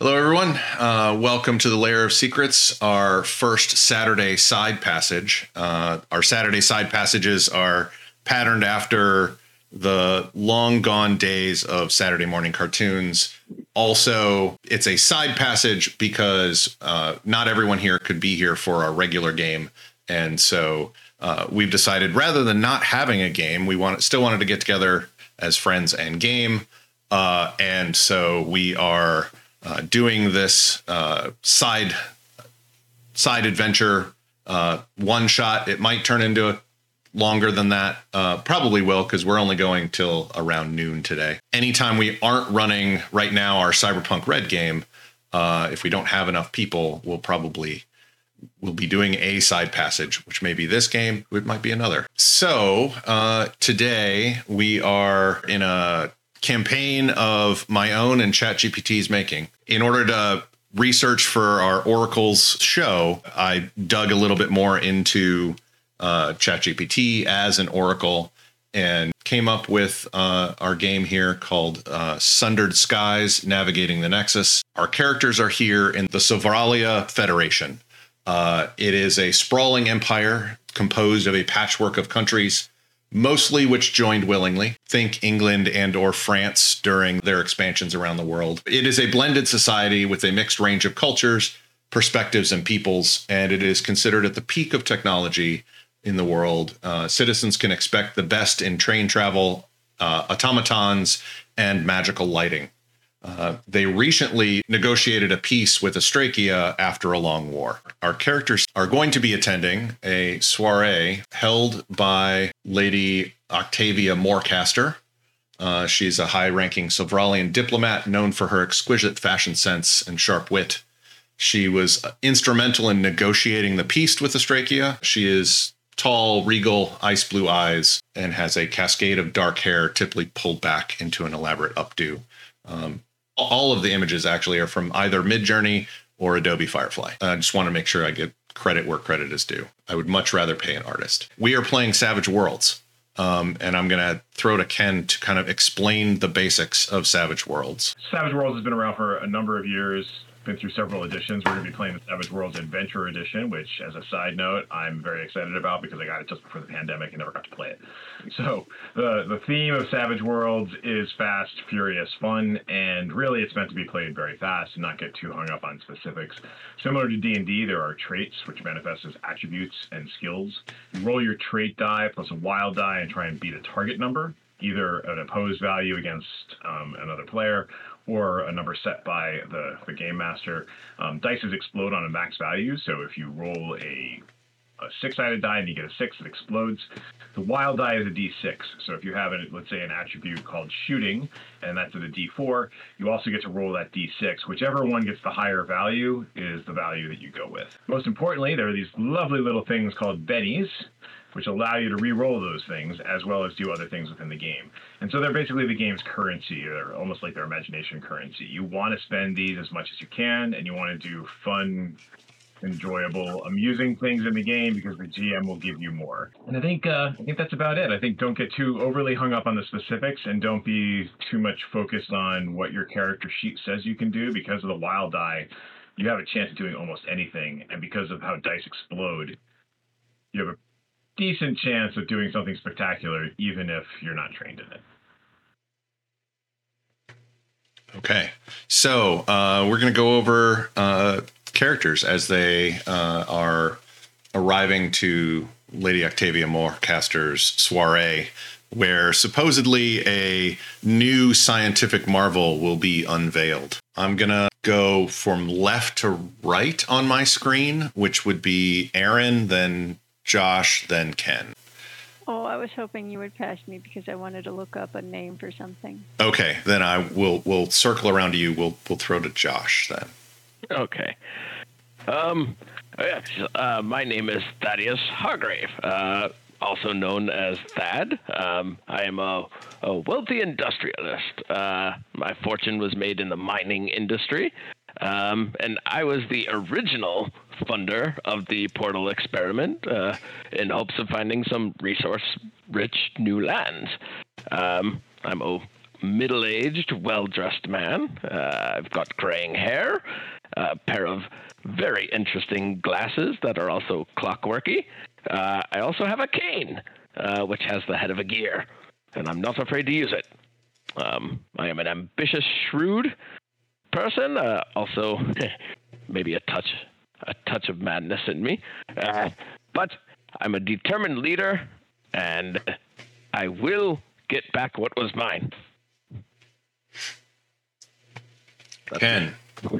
Hello, everyone. Uh, welcome to the Lair of Secrets, our first Saturday side passage. Uh, our Saturday side passages are patterned after the long gone days of Saturday morning cartoons. Also, it's a side passage because uh, not everyone here could be here for our regular game. And so uh, we've decided rather than not having a game, we want still wanted to get together as friends and game. Uh, and so we are uh, doing this uh, side side adventure uh, one shot. It might turn into a longer than that. Uh, probably will because we're only going till around noon today. Anytime we aren't running right now our Cyberpunk Red game, uh, if we don't have enough people, we'll probably we'll be doing a side passage, which may be this game, it might be another. So uh, today we are in a campaign of my own and ChatGPT's making. In order to research for our Oracle's show, I dug a little bit more into uh, ChatGPT as an Oracle and came up with uh, our game here called uh, Sundered Skies Navigating the Nexus. Our characters are here in the Sovralia Federation. Uh, it is a sprawling empire composed of a patchwork of countries mostly which joined willingly. Think england and or france during their expansions around the world. It is a blended society with a mixed range of cultures perspectives and peoples and it is considered at the peak of technology in the world. Uh, citizens can expect the best in train travel uh, automatons and magical lighting uh, they recently negotiated a peace with Astrakia after a long war. Our characters are going to be attending a soiree held by Lady Octavia Morecaster. Uh, she's a high ranking Sovralian diplomat known for her exquisite fashion sense and sharp wit. She was instrumental in negotiating the peace with Astrakia. She is tall, regal, ice blue eyes, and has a cascade of dark hair typically pulled back into an elaborate updo. Um, all of the images actually are from either Midjourney or Adobe Firefly. I just want to make sure I get credit where credit is due. I would much rather pay an artist. We are playing Savage Worlds. Um, and I'm going to throw to Ken to kind of explain the basics of Savage Worlds. Savage Worlds has been around for a number of years been through several editions. We're going to be playing the Savage Worlds Adventure Edition, which, as a side note, I'm very excited about because I got it just before the pandemic and never got to play it. So the the theme of Savage Worlds is fast, furious, fun, and really it's meant to be played very fast and not get too hung up on specifics. Similar to D&D, there are traits which manifest as attributes and skills. You roll your trait die plus a wild die and try and beat a target number either an opposed value against um, another player or a number set by the, the game master. Um, explode on a max value, so if you roll a, a six-sided die and you get a six, it explodes. The wild die is a d6, so if you have, a, let's say, an attribute called shooting, and that's at a d4, you also get to roll that d6. Whichever one gets the higher value is the value that you go with. Most importantly, there are these lovely little things called bennies, which allow you to re-roll those things as well as do other things within the game. And so they're basically the game's currency, or almost like their imagination currency. You want to spend these as much as you can, and you want to do fun, enjoyable, amusing things in the game because the GM will give you more. And I think uh, I think that's about it. I think don't get too overly hung up on the specifics, and don't be too much focused on what your character sheet says you can do because of the wild die. You have a chance of doing almost anything, and because of how dice explode, you have a decent chance of doing something spectacular, even if you're not trained in it. Okay, so uh, we're going to go over uh, characters as they uh, are arriving to Lady Octavia Morecaster's soiree, where supposedly a new scientific marvel will be unveiled. I'm going to go from left to right on my screen, which would be Aaron, then Josh, then Ken. Oh, I was hoping you would pass me because I wanted to look up a name for something. Okay, then I will we'll circle around to you. We'll we'll throw to Josh then. Okay. Um, uh, my name is Thaddeus Hargrave, uh, also known as Thad. Um, I am a, a wealthy industrialist. Uh, my fortune was made in the mining industry, um, and I was the original funder of the portal experiment uh, in hopes of finding some resource rich new lands. Um, I'm a middle aged, well dressed man. Uh, I've got graying hair, a pair of very interesting glasses that are also clockworky. Uh, I also have a cane, uh, which has the head of a gear, and I'm not afraid to use it. Um, I am an ambitious, shrewd person, uh, also maybe a touch, a touch of madness in me, uh, but I'm a determined leader, and I will get back what was mine. That's Ken,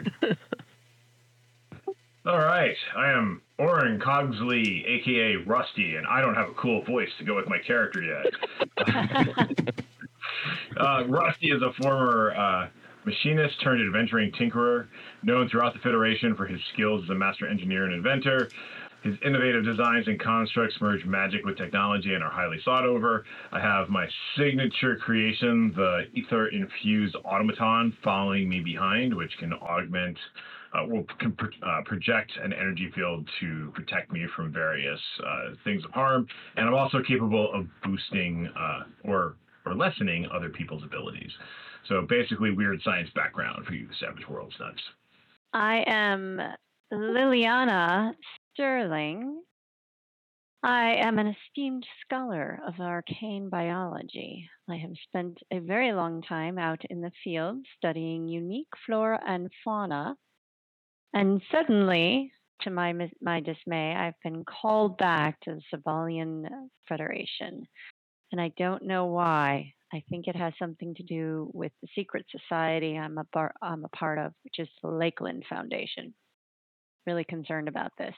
All right, I am Oren Cogsley, aka Rusty, and I don't have a cool voice to go with my character yet. uh, Rusty is a former uh, machinist turned adventuring tinkerer, known throughout the Federation for his skills as a master engineer and inventor. His innovative designs and constructs merge magic with technology and are highly sought over. I have my signature creation, the ether infused automaton, following me behind, which can augment uh, will can pro- uh, project an energy field to protect me from various uh, things of harm, and I'm also capable of boosting uh, or or lessening other people's abilities. So basically, weird science background for you, Savage Worlds nuts. I am Liliana Sterling. I am an esteemed scholar of arcane biology. I have spent a very long time out in the field studying unique flora and fauna. And suddenly, to my, my dismay, I've been called back to the Sovralian Federation. And I don't know why. I think it has something to do with the secret society I'm a, bar- I'm a part of, which is the Lakeland Foundation. Really concerned about this.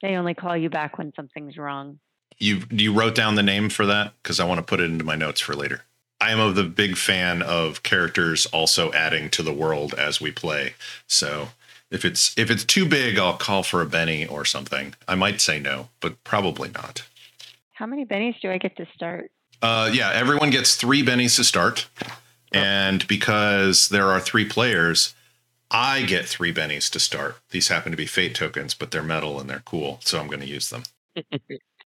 They only call you back when something's wrong. you you wrote down the name for that because I want to put it into my notes for later. I am of the big fan of characters also adding to the world as we play. So if it's if it's too big, I'll call for a Benny or something. I might say no, but probably not. How many bennies do I get to start? Uh, yeah, everyone gets three bennies to start, and because there are three players, I get three bennies to start. These happen to be fate tokens, but they're metal and they're cool, so I'm going to use them.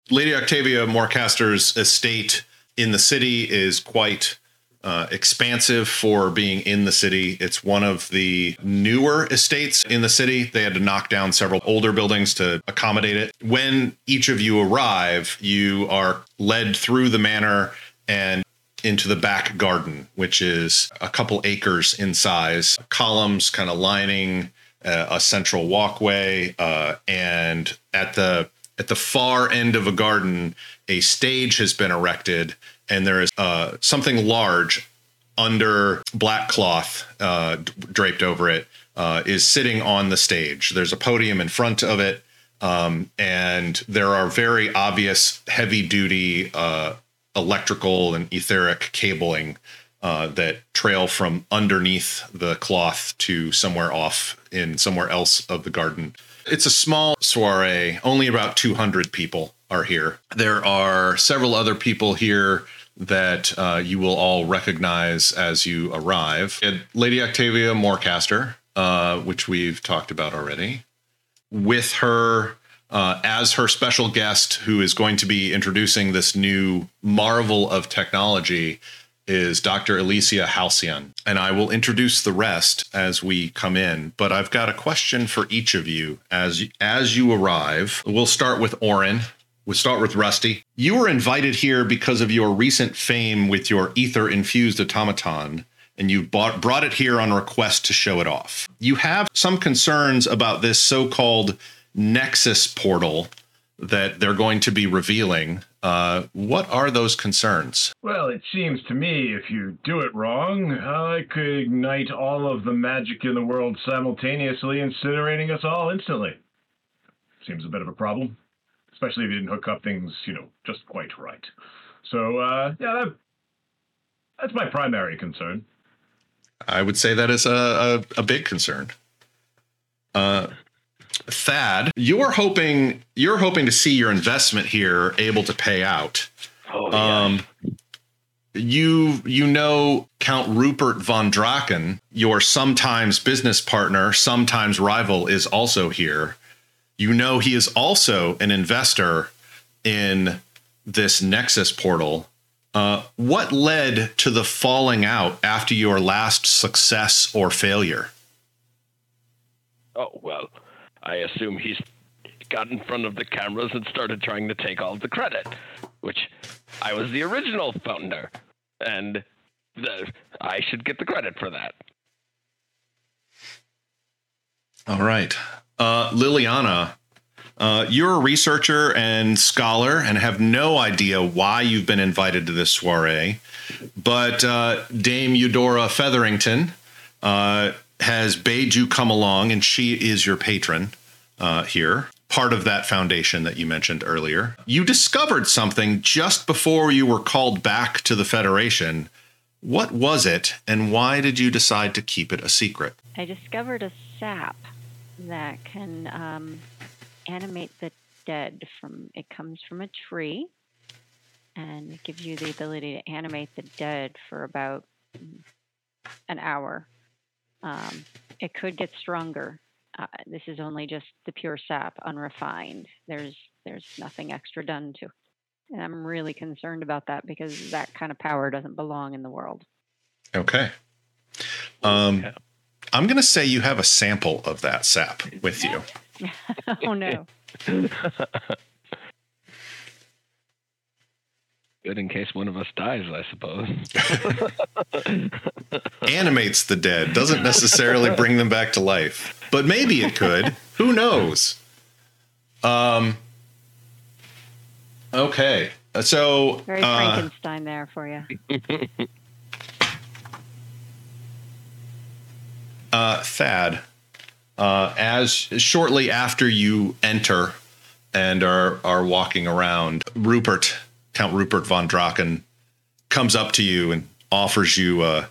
Lady Octavia Morecaster's estate in the city is quite uh, expansive for being in the city. It's one of the newer estates in the city. They had to knock down several older buildings to accommodate it. When each of you arrive, you are led through the manor and into the back garden, which is a couple acres in size, columns kind of lining uh, a central walkway, uh, and at the at the far end of a garden, a stage has been erected, and there is uh, something large under black cloth uh, draped over it uh, is sitting on the stage. There's a podium in front of it, um, and there are very obvious heavy duty uh, electrical and etheric cabling uh, that trail from underneath the cloth to somewhere off in somewhere else of the garden. It's a small soiree, only about 200 people are here. There are several other people here that uh, you will all recognize as you arrive. Lady Octavia Morecaster, uh, which we've talked about already, with her uh, as her special guest, who is going to be introducing this new marvel of technology, is Dr. Alicia Halcyon. And I will introduce the rest as we come in. But I've got a question for each of you as as you arrive. We'll start with Oren. We'll start with Rusty. You were invited here because of your recent fame with your ether infused automaton, and you bought, brought it here on request to show it off. You have some concerns about this so called Nexus portal that they're going to be revealing. Uh, what are those concerns? Well, it seems to me if you do it wrong, I could ignite all of the magic in the world simultaneously, incinerating us all instantly. Seems a bit of a problem, especially if you didn't hook up things, you know, just quite right. So, uh, yeah, that, that's my primary concern. I would say that is a, a, a big concern. Uh, Thad, you're hoping you're hoping to see your investment here able to pay out. Oh, yeah. Um, you you know Count Rupert von Draken, your sometimes business partner, sometimes rival, is also here. You know he is also an investor in this Nexus portal, Uh, what led to the falling out after your last success or failure? Oh, well, I assume he's got in front of the cameras and started trying to take all the credit, which I was the original founder, and the, I should get the credit for that. All right. Uh, Liliana, uh, you're a researcher and scholar and have no idea why you've been invited to this soiree. But uh, Dame Eudora Featherington uh, has bade you come along, and she is your patron uh, here, part of that foundation that you mentioned earlier. You discovered something just before you were called back to the Federation. What was it, and why did you decide to keep it a secret? I discovered a sap that can um, animate the dead from it comes from a tree and it gives you the ability to animate the dead for about an hour. Um, it could get stronger. Uh, this is only just the pure sap unrefined. There's there's nothing extra done to and i'm really concerned about that because that kind of power doesn't belong in the world. Okay. Um, I'm going to say you have a sample of that sap with you. oh no Good in case one of us dies, I suppose. Animates the dead, doesn't necessarily bring them back to life, but maybe it could. Who knows? Um. Okay, so very uh, frankenstein there for you uh, Thad, uh, as shortly after you enter and are are walking around, Rupert, Count Rupert von Draken, comes up to you and offers you a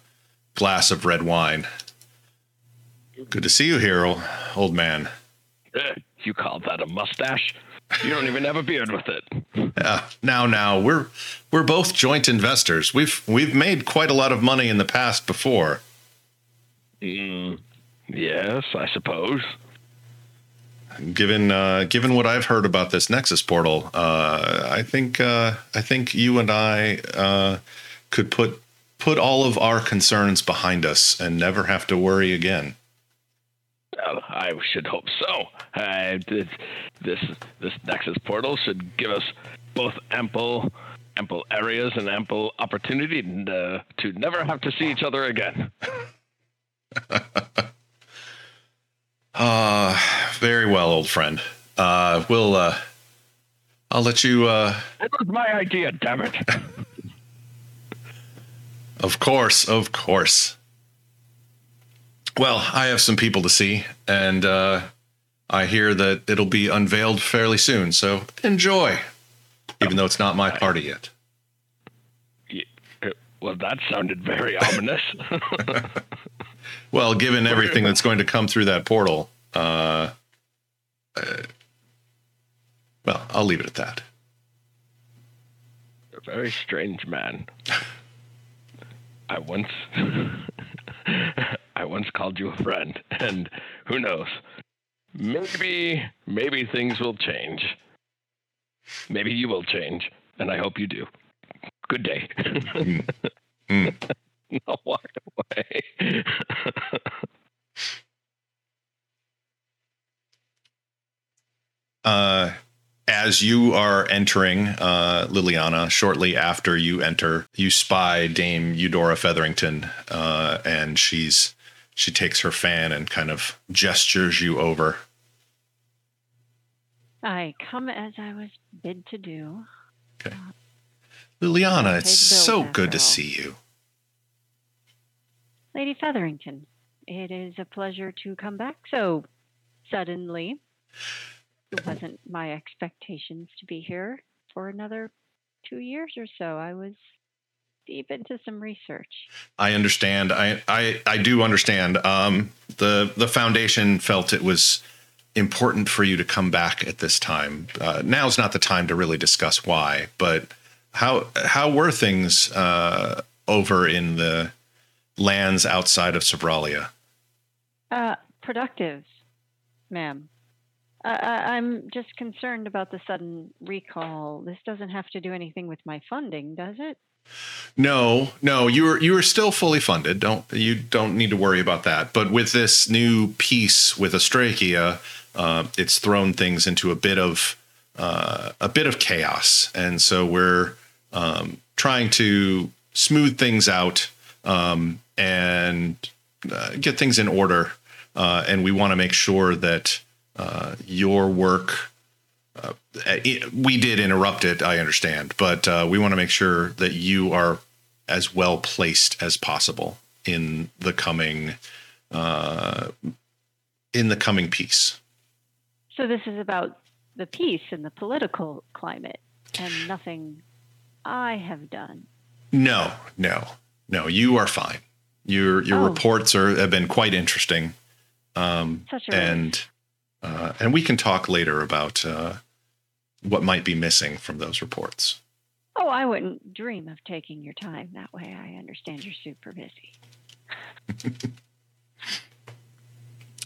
glass of red wine. Good to see you here, old, man. You call that a mustache? You don't even have a beard with it. Uh, now, now we're we're both joint investors. We've we've made quite a lot of money in the past before. Mm, yes, I suppose. Given uh, given what I've heard about this Nexus portal, uh, I think uh, I think you and I uh, could put put all of our concerns behind us and never have to worry again. Well, I should hope so. Uh, this, this Nexus portal should give us both ample ample areas and ample opportunity uh, to never have to see each other again. Uh, very well, old friend. Uh, we'll uh, I'll let you. Uh, It was my idea, damn it. Of course, of course. Well, I have some people to see, and uh, I hear that it'll be unveiled fairly soon. So enjoy, even though it's not my party yet. Well, that sounded very ominous. Well, given everything that's going to come through that portal, uh, uh, well, I'll leave it at that. a very strange man. I once I once called you a friend, and who knows? Maybe maybe things will change. Maybe you will change, and I hope you do. Good day. Mm. I'll walk away. Uh, as you are entering, uh, Liliana, shortly after you enter, you spy Dame Eudora Featherington, uh, and she's she takes her fan and kind of gestures you over. I come as I was bid to do. Liliana, it's so after good to see you. Lady Featherington, it is a pleasure to come back so suddenly. It wasn't my expectations to be here for another two years or so. I was deep into some research. I understand. I I, I do understand. Um, the the foundation felt it was important for you to come back at this time. Uh, now's not the time to really discuss why, but how how were things uh, over in the lands outside of Sovralia? Uh, productive, ma'am. I, I, I'm just concerned about the sudden recall. This doesn't have to do anything with my funding, does it? No, no, you were you were still fully funded. Don't you don't need to worry about that. But with this new peace with Astrakia, uh, it's thrown things into a bit of uh, a bit of chaos, and so we're um, trying to smooth things out um, and uh, get things in order. Uh, and we want to make sure that uh, your work uh, it, we did interrupt it i understand but uh, we want to make sure that you are as well placed as possible in the coming uh, in the coming peace So this is about the peace and the political climate, and nothing I have done. no no no you are fine your your Oh. reports are have been quite interesting um, and uh, and we can talk later about uh, what might be missing from those reports Oh, I wouldn't dream of taking your time that way. I understand you're super busy.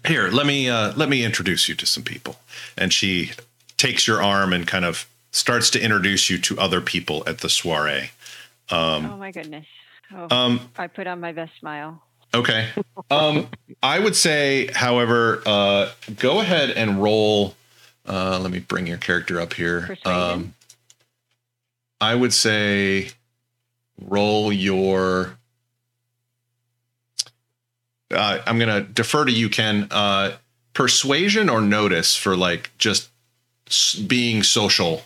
here let me uh, let me introduce you to some people and she takes your arm and kind of starts to introduce you to other people at the soiree um, oh my goodness. Oh, um, I put on my best smile. okay um, i would say however uh, go ahead and roll uh, let me bring your character up here Persuasion? um, i would say roll your uh, i'm gonna defer to you ken uh, persuasion or notice for like just being social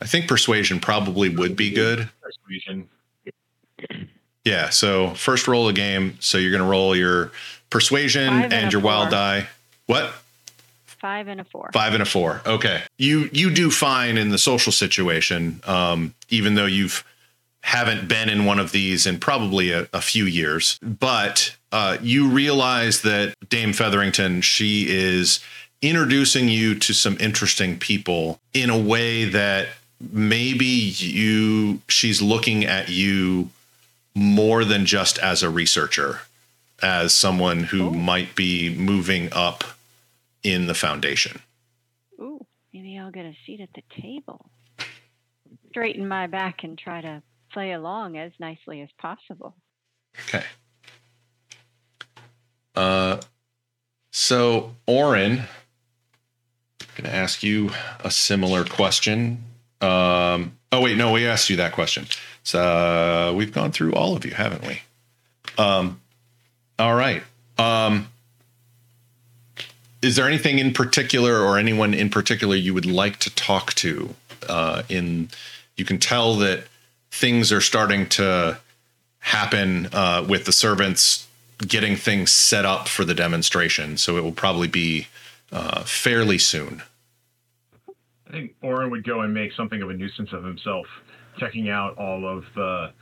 i think persuasion probably would be good Persuasion. Yeah so first roll a game so you're gonna roll your persuasion and and, your wild die what Five and a four. Five and a four. Okay. You you do fine in the social situation, um, even though you've haven't been in one of these in probably a, a few years. But uh, you realize that Dame Featherington, she is introducing you to some interesting people in a way that maybe you she's looking at you more than just as a researcher, as someone who Oh. might be moving up in the foundation. Ooh, maybe I'll get a seat at the table. Straighten my back and try to play along as nicely as possible. Okay. Uh, so Oren, I'm going to ask you a similar question. Um, oh wait, no, we asked you that question. So we've gone through all of you, haven't we? Um, all right. Um, is there anything in particular or anyone in particular you would like to talk to? Uh, in you can tell that things are starting to happen uh, with the servants getting things set up for the demonstration. So it will probably be uh, fairly soon. I think Oren would go and make something of a nuisance of himself, checking out all of the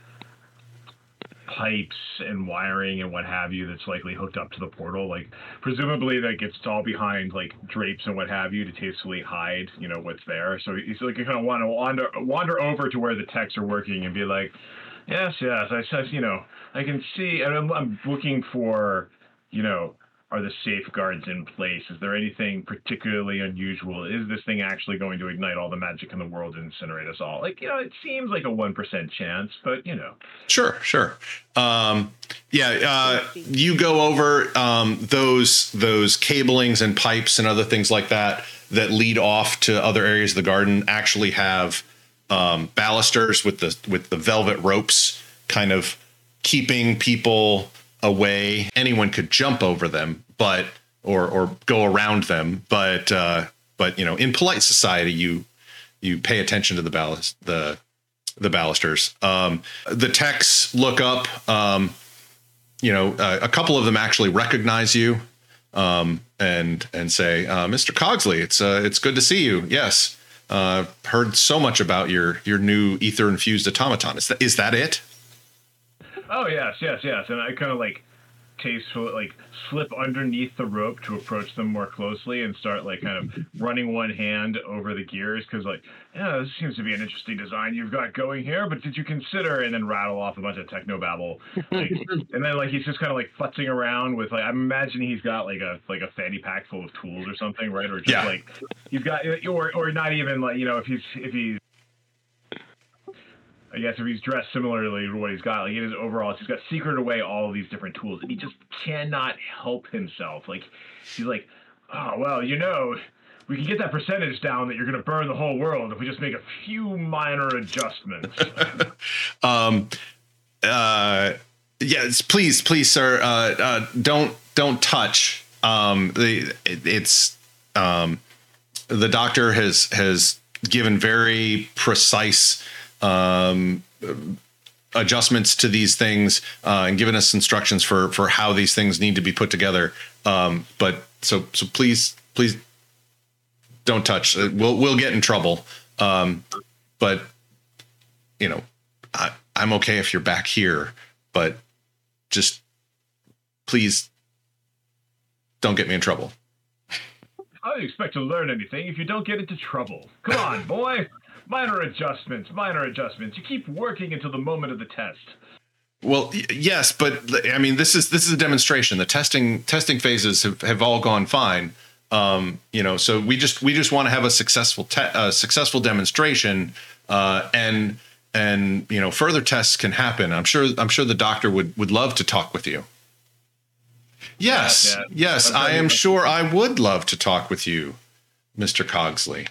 pipes and wiring and what have you that's likely hooked up to the portal. Like, presumably that gets all behind like drapes and what have you to tastefully hide, you know, what's there. So he's like, you kind of want to wander wander over to where the techs are working and be like, yes, yes, I says, you know, I can see, and I'm, I'm looking for, you know, are the safeguards in place? Is there anything particularly unusual? Is this thing actually going to ignite all the magic in the world and incinerate us all? Like, you know, it seems like a 1% chance, but, you know. Sure, sure. Um, yeah, uh, you go over um, those those cablings and pipes and other things like that that lead off to other areas of the garden. Actually, have um, balusters with the with the velvet ropes, kind of keeping people away. Anyone could jump over them, but or or go around them, but uh, but you know, in polite society, you you pay attention to the ballast the the balusters. Um, the techs look up. Um, you know, uh, a couple of them actually recognize you um, and and say, uh, "Mr. Cogsley, it's uh, it's good to see you." Yes, uh, heard so much about your your new ether infused automaton. Is that is that it? Oh, yes, yes, yes. And I kind of like tasteful, like slip underneath the rope to approach them more closely and start like kind of running one hand over the gears because, like, yeah, this seems to be an interesting design you've got going here. But did you consider and then rattle off a bunch of techno babble, like, and then like he's just kind of like futzing around with like I'm imagining he's got like a like a fanny pack full of tools or something, right? Or just Yeah. like he's got or or not even like you know if he's if he's I guess if he's dressed similarly to what he's got, like in his overalls, he's got secret away all of these different tools, and he just cannot help himself. Like he's like, oh well, you know, we can get that percentage down that you're going to burn the whole world if we just make a few minor adjustments. um, uh, yes, please, please, sir, uh, uh, don't don't touch. Um, the it, it's um, the doctor has has given very precise um, adjustments to these things uh, and given us instructions for for how these things need to be put together. Um, but so so please please don't touch. Uh, we'll we'll get in trouble. Um, but you know, I, I'm okay if you're back here, but just please don't get me in trouble. I don't expect to learn anything if you don't get into trouble? Come on, boy. Minor adjustments, minor adjustments. You keep working until the moment of the test. Well, yes, but I mean, this is this is a demonstration. The testing testing phases have, have all gone fine. Um, you know, so we just we just want to have a successful te- uh, successful demonstration, uh, and and you know, further tests can happen. I'm sure I'm sure the doctor would would love to talk with you. Yes, yeah, yeah. yes, I am sure I would love to talk with you, Mr. Cogsley.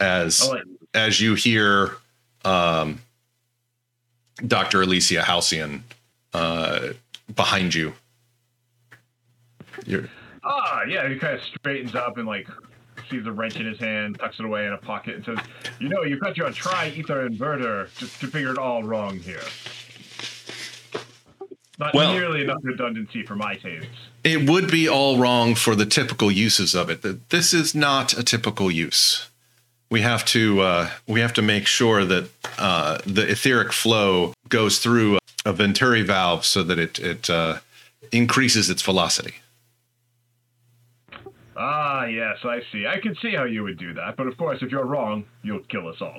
As like as you hear um, Dr. Alicia Halcyon uh, behind you. You're Ah, yeah, he kind of straightens up and like sees a wrench in his hand, tucks it away in a pocket, and says, "You know, you've got your tri-ether inverter just it all wrong here." Not well, nearly enough redundancy for my tastes. It would be all wrong for the typical uses of it. This is not a typical use. We have to uh, we have to make sure that uh, the etheric flow goes through a Venturi valve so that it it uh, increases its velocity. Ah, yes, I see. I can see how you would do that, but of course, if you're wrong, you'll kill us all.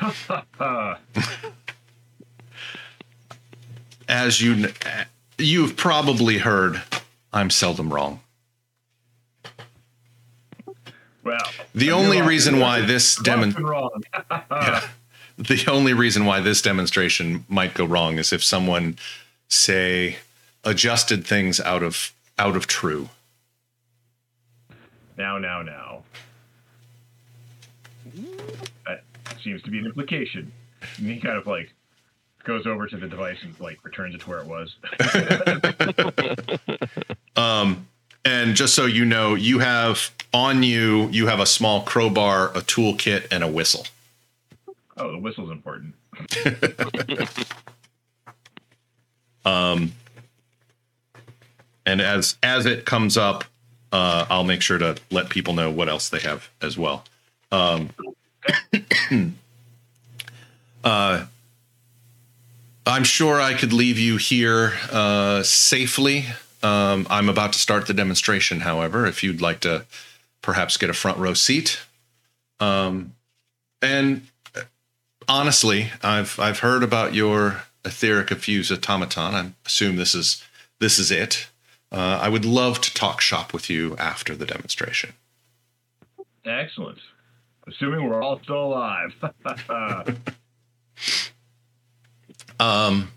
as you you've probably heard, I'm seldom wrong. Well, the only reason why this demonstration yeah, the only reason why this demonstration might go wrong is if someone say adjusted things out of out of true. Now, now, now. That seems to be an implication. And he kind of like goes over to the device and like returns it to where it was. um, and just so you know, you have on you you have a small crowbar, a toolkit, and a whistle. Oh, the whistle's important. um, and as as it comes up, uh, I'll make sure to let people know what else they have as well. Um, uh, I'm sure I could leave you here uh, safely. Um, I'm about to start the demonstration, however, if you'd like to perhaps get a front row seat. Um, and honestly, I've I've heard about your etheric effuse automaton. I assume this is this is it. Uh, I would love to talk shop with you after the demonstration. Excellent. Assuming we're all still alive. Um.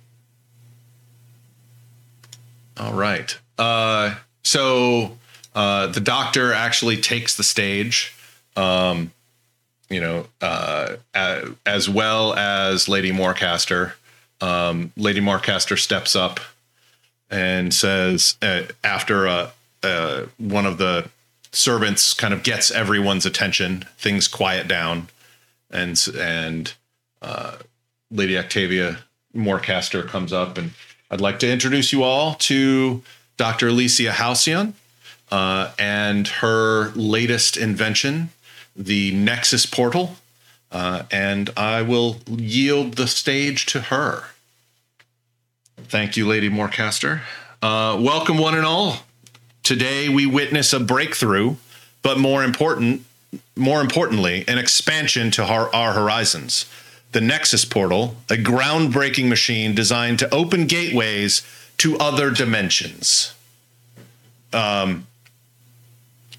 All right. Uh, so uh, the doctor actually takes the stage. Um, you know, uh, as well as Lady Morecaster. Um, Lady Morecaster steps up and says, uh, after uh, uh, one of the servants kind of gets everyone's attention, things quiet down, and and Lady Octavia Morecaster comes up, and I'd like to introduce you all to Dr. Alicia Halcyon uh, and her latest invention, the Nexus Portal. Uh, and I will yield the stage to her. Thank you, Lady Morecaster. Uh, welcome, one and all. Today we witness a breakthrough, but more important, more importantly, an expansion to our, our horizons the Nexus Portal, a groundbreaking machine designed to open gateways to other dimensions. Um,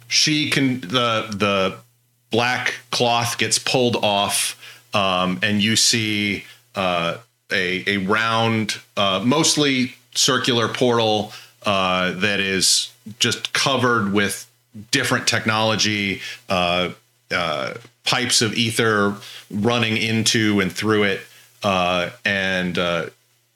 she can the the black cloth gets pulled off um, and you see uh, a a round, uh, mostly circular portal uh, that is just covered with different technology, uh, pipes of ether running into and through it, uh, and uh,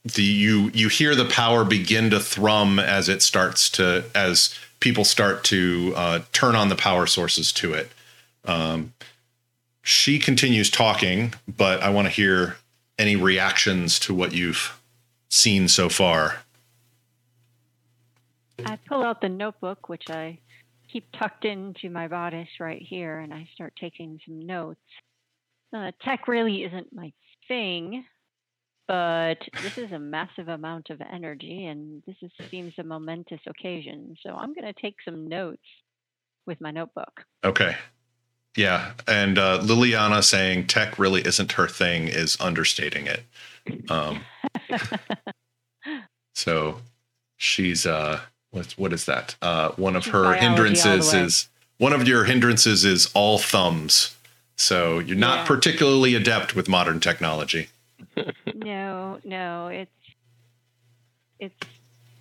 the you you hear the power begin to thrum as it starts to as people start to uh, turn on the power sources to it. Um, she continues talking, but I want to hear any reactions to what you've seen so far. I pull out the notebook, which I keep tucked into my bodice right here, and I start taking some notes. Uh, tech really isn't my thing, but this is a massive amount of energy, and this is, seems a momentous occasion. So I'm going to take some notes with my notebook. Okay. Yeah, and uh, Liliana saying tech really isn't her thing is understating it. Um, so she's uh, what what is that? Uh, one of her biology hindrances is one of your hindrances is all thumbs. So you're not Yeah. particularly adept with modern technology. no, no, it's it's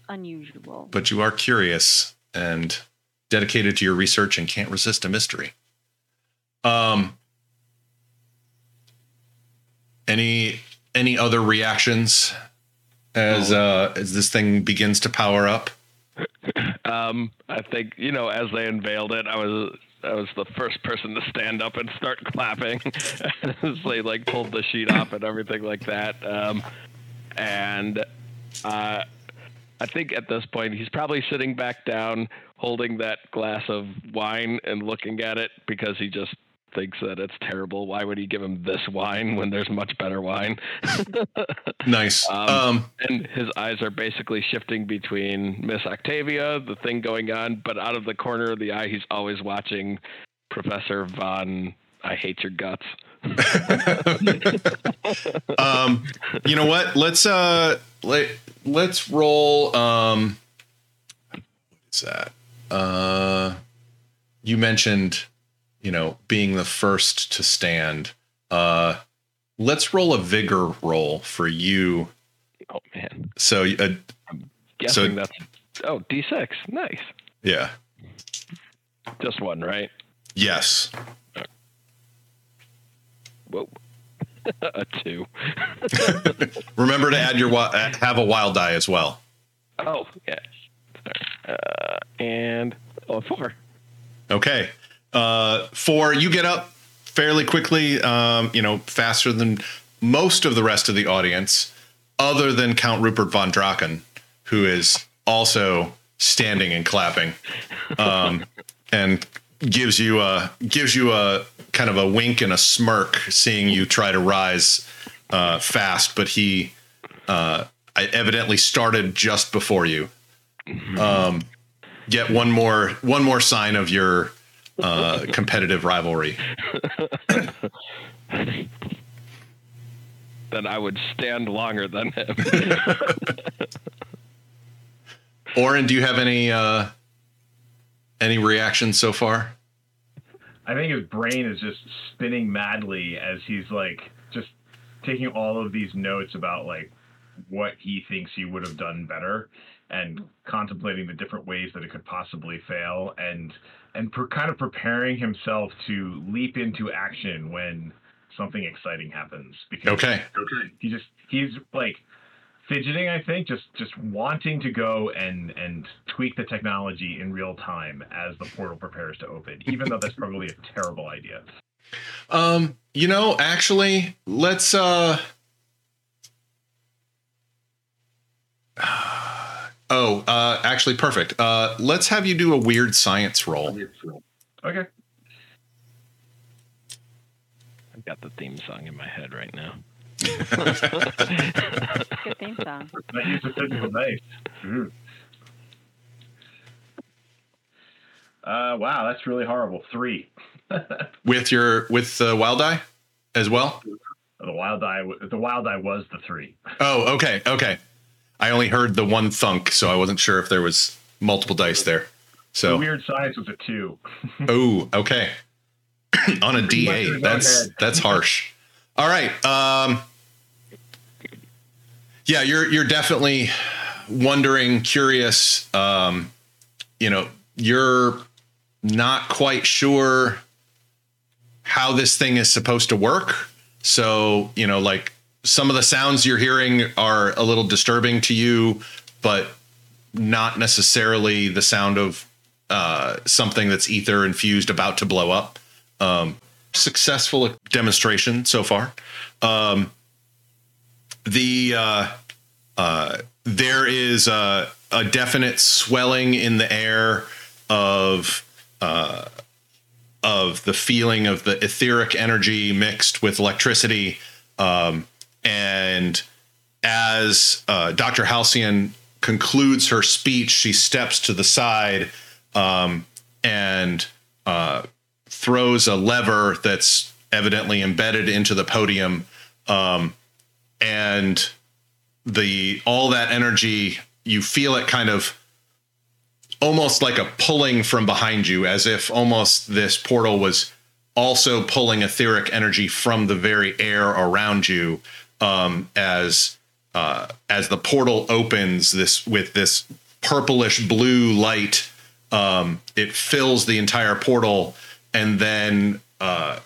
unusual. but you are curious and dedicated to your research and can't resist a mystery. Um, any any other reactions as uh, as this thing begins to power up? Um, I think you know, as they unveiled it, I was I was the first person to stand up and start clapping as they like pulled the sheet off and everything like that. Um, and uh, I think at this point he's probably sitting back down, holding that glass of wine and looking at it because he just thinks that it's terrible. Why would he give him this wine when there's much better wine? Nice. Um, Um, and his eyes are basically shifting between Miss Octavia, the thing going on, but out of the corner of the eye, he's always watching Professor Von. I hate your guts. um, you know what? Let's uh, let let's roll. Um, what is that? Uh, you mentioned, you know, being the first to stand. Uh, let's roll a vigor roll for you. Oh man, So, uh, guessing that's oh D6. Nice, yeah, just one, right? yes. Whoa, a two. Remember to add your uh, have a wild die as well. Oh yeah, uh, and oh four. Okay. Uh, four, you get up fairly quickly, um, you know, faster than most of the rest of the audience, other than Count Rupert von Draken, who is also standing and clapping, um, and gives you a gives you a kind of a wink and a smirk, seeing you try to rise uh, fast, but he uh, evidently started just before you. Um, yet one more one more sign of your uh, competitive rivalry. Then I would stand longer than him. Oren, do you have any uh, any reactions so far? I think his brain is just spinning madly as he's like just taking all of these notes about like what he thinks he would have done better and contemplating the different ways that it could possibly fail and and per, kind of preparing himself to leap into action when something exciting happens because Okay. he just he's like fidgeting i think just just wanting to go and and tweak the technology in real time as the portal prepares to open even though that's probably a terrible idea Um, you know, actually, let's uh Oh, uh actually perfect. Uh let's have you do a weird science roll. okay I've got the theme song in my head right now. Good theme song. not use the physical dice Ooh. uh wow that's really horrible three With your with the wild die as well? the wild die. the wild die was the three Oh, okay, okay. I only heard the one thunk, so I wasn't sure if there was multiple dice there. the So weird science was a two Oh, okay. On a in D8. That's that's harsh. All right. Um, yeah, you're you're definitely wondering, curious. Um, you know, you're not quite sure how this thing is supposed to work. So, you know, like some of the sounds you're hearing are a little disturbing to you, but not necessarily the sound of uh, something that's ether infused about to blow up. Um, successful demonstration so far. Um, the uh, uh, there is a, a, definite swelling in the air of uh, of the feeling of the etheric energy mixed with electricity. Um, and as uh, Dr. Halcyon concludes her speech, she steps to the side um, and uh, throws a lever that's evidently embedded into the podium. Um, and the all that energy, you feel it kind of almost like a pulling from behind you, as if almost this portal was also pulling etheric energy from the very air around you. Um, as uh, as the portal opens, this with this purplish blue light, um, it fills the entire portal, and then uh,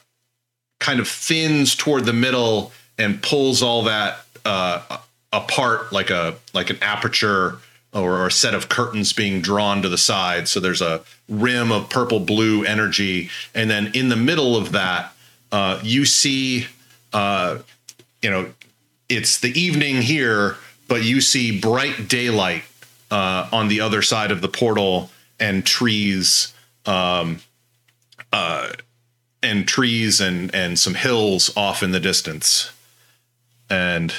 kind of thins toward the middle and pulls all that uh, apart like a like an aperture or, a set of curtains being drawn to the side. So there's a rim of purple blue energy, and then in the middle of that, uh, you see, uh, you know, it's the evening here, but you see bright daylight uh, on the other side of the portal and trees, um, uh, and trees and and some hills off in the distance, and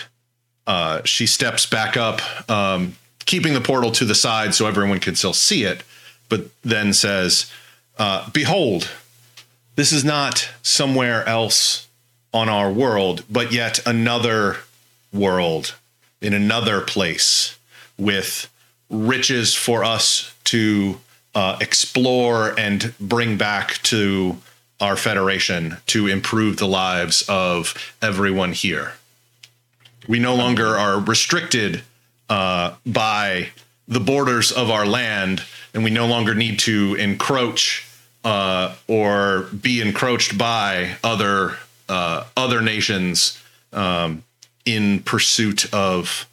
uh, she steps back up. Um, keeping the portal to the side so everyone can still see it, but then says, uh, Behold, this is not somewhere else on our world, but yet another world in another place with riches for us to uh, explore and bring back to our federation to improve the lives of everyone here. We no longer are restricted uh, by the borders of our land, and we no longer need to encroach uh, or be encroached by other uh, other nations um, in pursuit of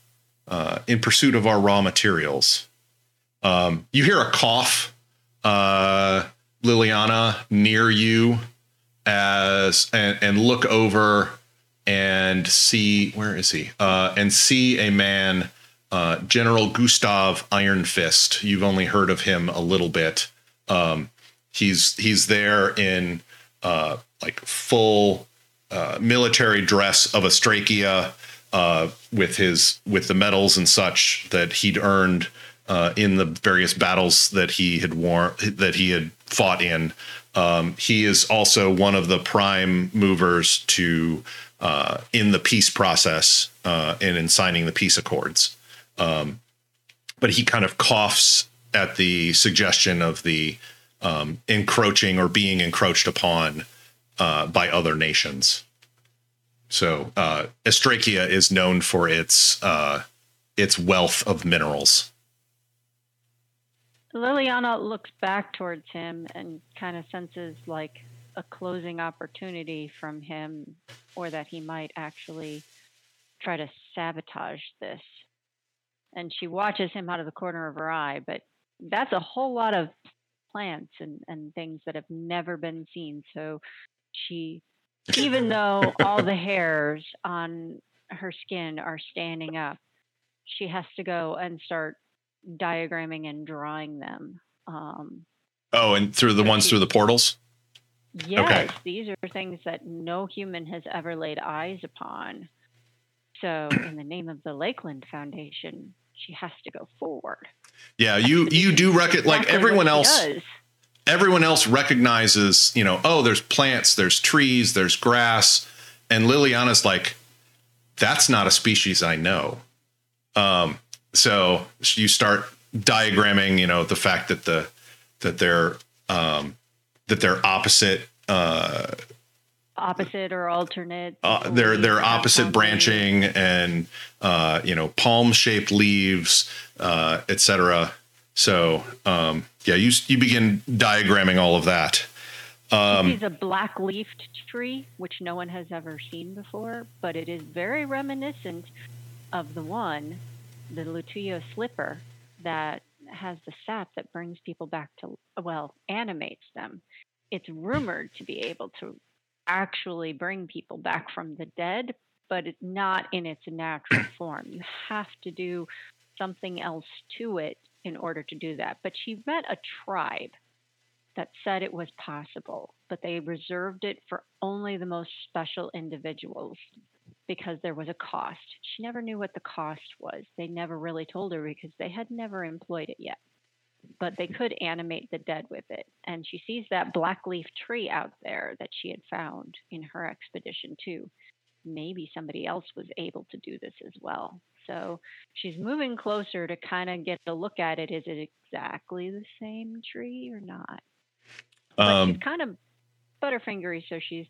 uh, in pursuit of our raw materials. Um, you hear a cough, uh, Liliana, near you, as and, and look over and see where is he? Uh, and see a man uh, General Gustav Iron Fist. You've only heard of him a little bit. Um, he's he's there in uh, like full uh, military dress of Astrakia uh, with his with the medals and such that he'd earned uh, in the various battles that he had worn that he had fought in. Um, he is also one of the prime movers to uh, in the peace process uh, and in signing the peace accords. Um, but he kind of coughs at the suggestion of the um, encroaching or being encroached upon uh, by other nations. So uh, Astrakia is known for its uh, its wealth of minerals. Liliana looks back towards him and kind of senses like a closing opportunity from him, or that he might actually try to sabotage this and she watches him out of the corner of her eye. But that's a whole lot of plants and, and things that have never been seen. So she, even though all the hairs on her skin are standing up, she has to go and start diagramming and drawing them. Um, oh, and through the ones through the portals? Yes, okay. these are things that no human has ever laid eyes upon. So, in the name of the Lakeland Foundation, she has to go forward. Yeah, you you do reckon like everyone else. Everyone else recognizes, you know, oh, there's plants, there's trees, there's grass, and Liliana's like, that's not a species I know. Um, so you start diagramming, you know, the fact that the that they're um, that they're opposite uh, opposite or alternate. uh, they're they're opposite branching and uh, you know palm shaped leaves, uh, etc. So um, yeah, you you begin diagramming all of that. Um, This is a black leafed tree, which no one has ever seen before, but it is very reminiscent of the one, the Lutuyo slipper, that has the sap that brings people back to, well, animates them. It's rumored to be able to actually bring people back from the dead, but it's not in its natural form. You have to do something else to it in order to do that. But she met a tribe that said it was possible, but they reserved it for only the most special individuals because there was a cost. She never knew what the cost was. They never really told her because they had never employed it yet. But they could animate the dead with it. And she sees that black leaf tree out there that she had found in her expedition, too. Maybe somebody else was able to do this as well. So she's moving closer to kind of get a look at it. Is it exactly the same tree or not? um, she's kind of butterfingery, so she's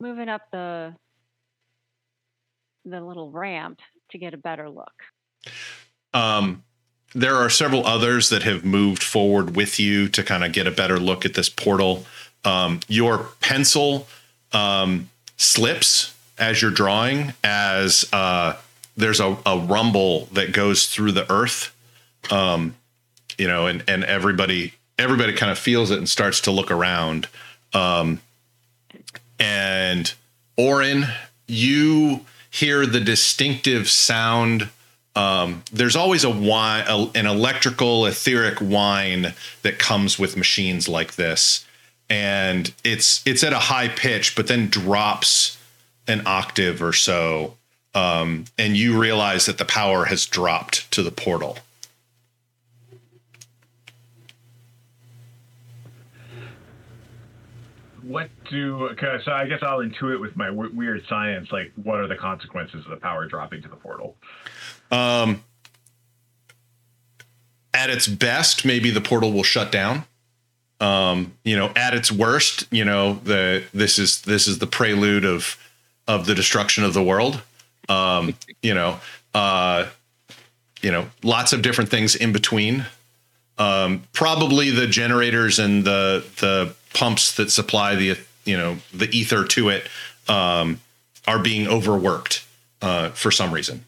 moving up the the little ramp to get a better look. Um, there are several others that have moved forward with you to kind of get a better look at this portal. Um, your pencil um, slips as you're drawing, as uh, there's a, a rumble that goes through the earth. Um, you know, and and everybody everybody kind of feels it and starts to look around. Um, and Orin, you hear the distinctive sound. Um, there's always a whine, a, an electrical etheric whine that comes with machines like this, and it's it's at a high pitch, but then drops an octave or so, um, and you realize that the power has dropped to the portal. What do? Okay, so I guess I'll intuit with my w- weird science. Like, what are the consequences of the power dropping to the portal? Um, at its best, maybe the portal will shut down. Um, you know, at its worst, you know, the this is this is the prelude of of the destruction of the world. Um, you know, uh, you know, lots of different things in between. Um, probably the generators and the the pumps that supply the you know the ether to it um, are being overworked uh, for some reason.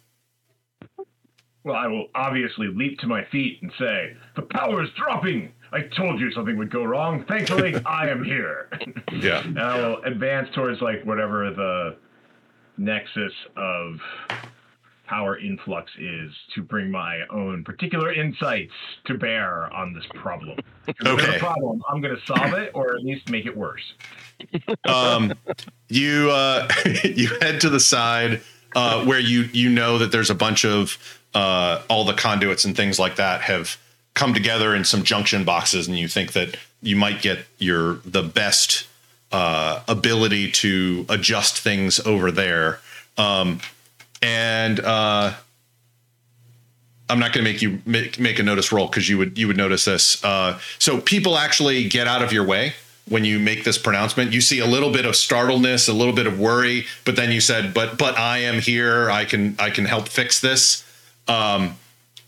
Well, I will obviously leap to my feet and say, "The power is dropping." I told you something would go wrong. Thankfully, I am here. Yeah. and I will advance towards like whatever the nexus of power influx is to bring my own particular insights to bear on this problem. If there's Okay. a problem, I'm going to solve it or at least make it worse. um, you uh, you head to the side uh, where you you know that there's a bunch of uh, all the conduits and things like that have come together in some junction boxes, and you think that you might get your the best uh, ability to adjust things over there. Um, and uh, I'm not going to make you make, make a notice roll because you would you would notice this. Uh, so people actually get out of your way when you make this pronouncement. You see a little bit of startledness, a little bit of worry, but then you said, "But but I am here. I can I can help fix this." Um,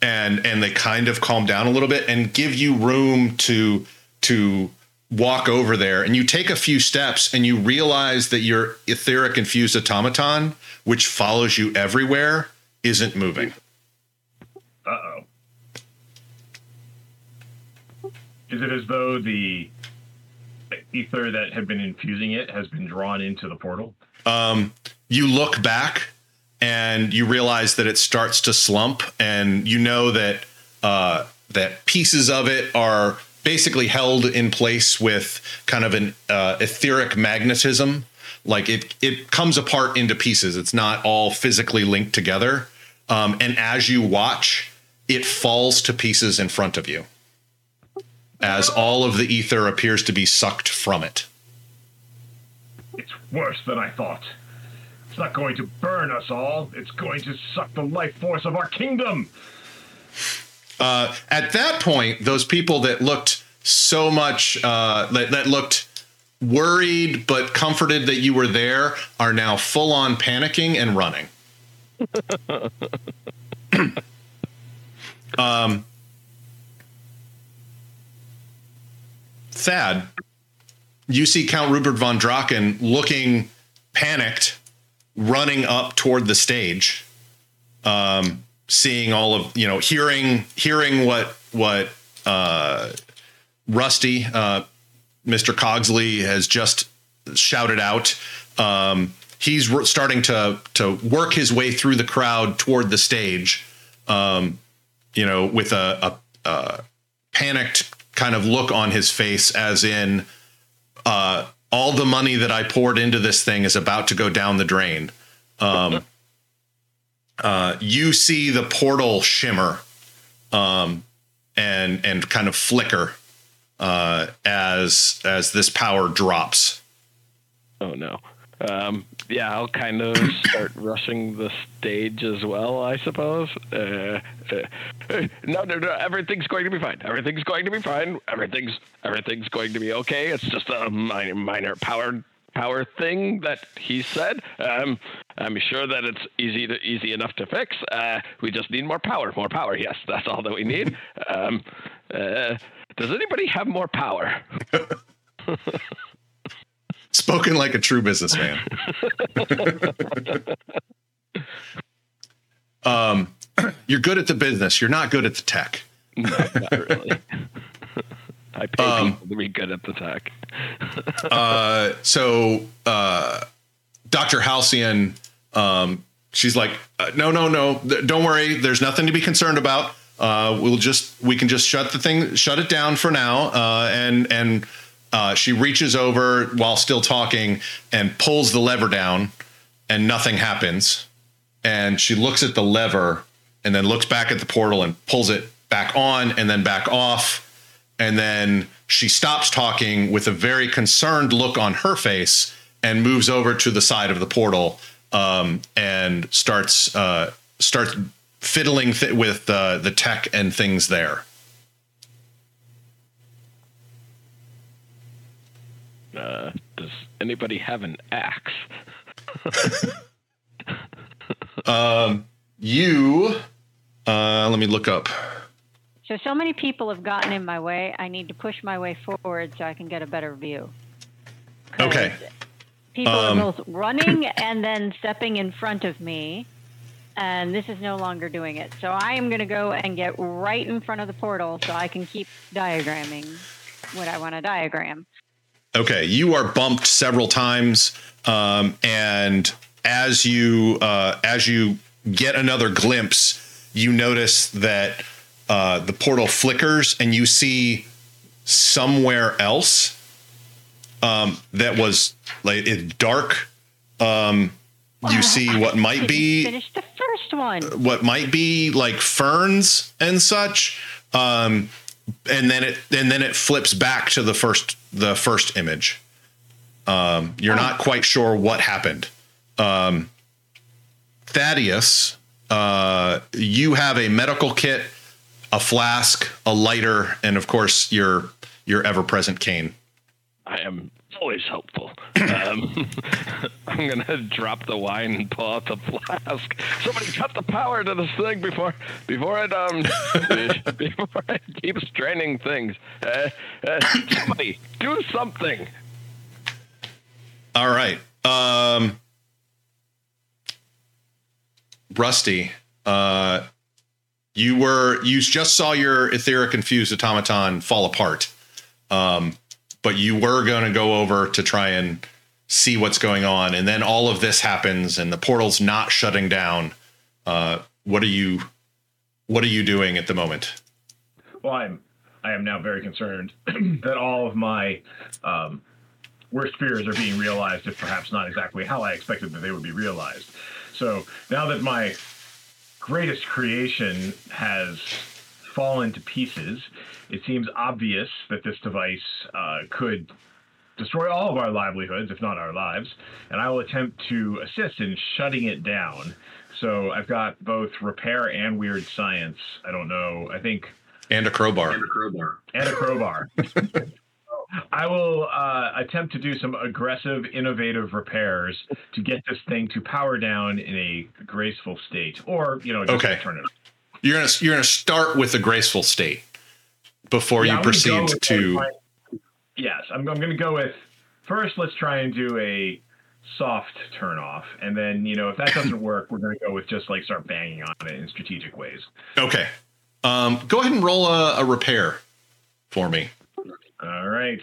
and and they kind of calm down a little bit and give you room to to walk over there and you take a few steps and you realize that your etheric infused automaton which follows you everywhere isn't moving Uh oh. Is it as though the ether that had been infusing it has been drawn into the portal? um, you look back and you realize that it starts to slump and you know that uh, that pieces of it are basically held in place with kind of an uh, etheric magnetism like it it comes apart into pieces it's not all physically linked together um, and as you watch it falls to pieces in front of you as all of the ether appears to be sucked from it It's worse than I thought. It's not going to burn us all. It's going to suck the life force of our kingdom. Uh, at that point, those people that looked so much uh, that, that looked worried but comforted that you were there, are now full on panicking and running. um, Thad, you see Count Rupert von Draken looking panicked, running up toward the stage, um, seeing all of you know, hearing hearing what what uh, Rusty, uh, Mr. Cogsley, has just shouted out. Um, he's re- starting to to work his way through the crowd toward the stage. Um, you know, with a, a, a panicked kind of look on his face, as in, uh, all the money that I poured into this thing is about to go down the drain. Um, uh, you see the portal shimmer um, and and kind of flicker uh, as as this power drops. Oh no. Um, yeah, I'll kind of start rushing the stage as well, I suppose. Uh, uh, no, no, no. Everything's going to be fine. Everything's going to be fine. Everything's everything's going to be okay. It's just a minor, minor power power thing that he said. Um, I'm sure that it's easy to easy enough to fix. Uh, we just need more power. More power. Yes, that's all that we need. Um, uh, does anybody have more power? Spoken like a true businessman. um, you're good at the business. You're not good at the tech. No, not really. I pay Um, people to be good at the tech. uh, so uh, Dr. Halcyon, um, she's like, uh, no, no, no, don't worry. There's nothing to be concerned about. Uh, we'll just we can just shut the thing, shut it down for now. Uh, and and uh, she reaches over while still talking and pulls the lever down, and nothing happens. And she looks at the lever and then looks back at the portal and pulls it back on and then back off and then she stops talking with a very concerned look on her face and moves over to the side of the portal um, and starts uh, starts fiddling th- with uh, the tech and things there. Uh, does anybody have an axe? Um, you, uh, let me look up. So, so many people have gotten in my way. I need to push my way forward so I can get a better view. Okay. People Um, are both running and then stepping in front of me, and this is no longer doing it. So I am going to go and get right in front of the portal so I can keep diagramming what I want to diagram. Okay, you are bumped several times, um, and as you uh, as you get another glimpse, you notice that uh, the portal flickers, and you see somewhere else um, that was like it's dark. Um, you see what might be finish the first one. what might be like ferns and such um and then it and then it flips back to the first the first image um you're not quite sure what happened um thaddeus uh you have a medical kit a flask a lighter and of course your your ever-present cane I am always helpful. Um, I'm gonna drop the wine and pull out the flask. Somebody cut the power to this thing before before it um before it keeps draining things. Uh, uh, somebody do something. All right. Um Rusty, uh you were you just saw your etheric infused automaton fall apart. Um but you were going to go over to try and see what's going on and then all of this happens and the portal's not shutting down. Uh what are you what are you doing at the moment? Well, I'm I am now very concerned that all of my um, worst fears are being realized, if perhaps not exactly how I expected that they would be realized. So now that my greatest creation has fallen to pieces, it seems obvious that this device uh, could destroy all of our livelihoods, if not our lives, and I will attempt to assist in shutting it down. So I've got both repair and weird science. I don't know. I think And a crowbar. and a crowbar. And a crowbar. I will uh, attempt to do some aggressive, innovative repairs to get this thing to power down in a graceful state, or you know, just Okay. turn it. You're gonna you're gonna start with a graceful state before Yeah, you I'm gonna go proceed with, to. Yes, I'm, I'm going to go with first. Let's try and do a soft turn off, and then you know if that doesn't work, we're going to go with just like start banging on it in strategic ways. Okay. Um, go ahead and roll a, a repair for me. All right.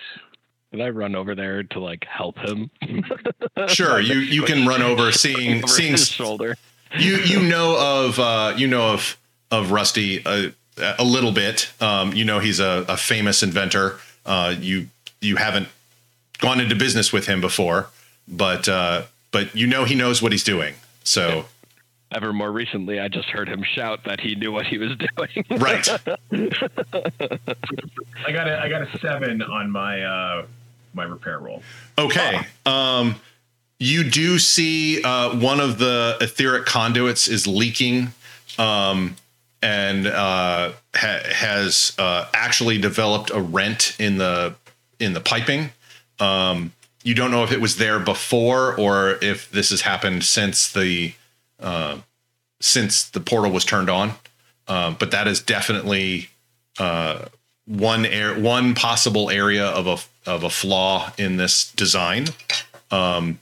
Did I run over there to like help him? Sure, you you can run over, seeing over seeing his shoulder. you you know of uh, you know of of Rusty a, a little bit. Um, you know he's a, a famous inventor. Uh, you you haven't gone into business with him before, but uh, but you know he knows what he's doing. So Ever more recently, I just heard him shout that he knew what he was doing. right, I got a I got a seven on my uh, my repair roll. okay. Um, you do see uh, one of the etheric conduits is leaking. Um, and uh, ha- has uh, actually developed a rent in the in the piping. Um, you don't know if it was there before or if this has happened since the uh, since the portal was turned on. Um, but that is definitely uh, one air one possible area of a of a flaw in this design. Um,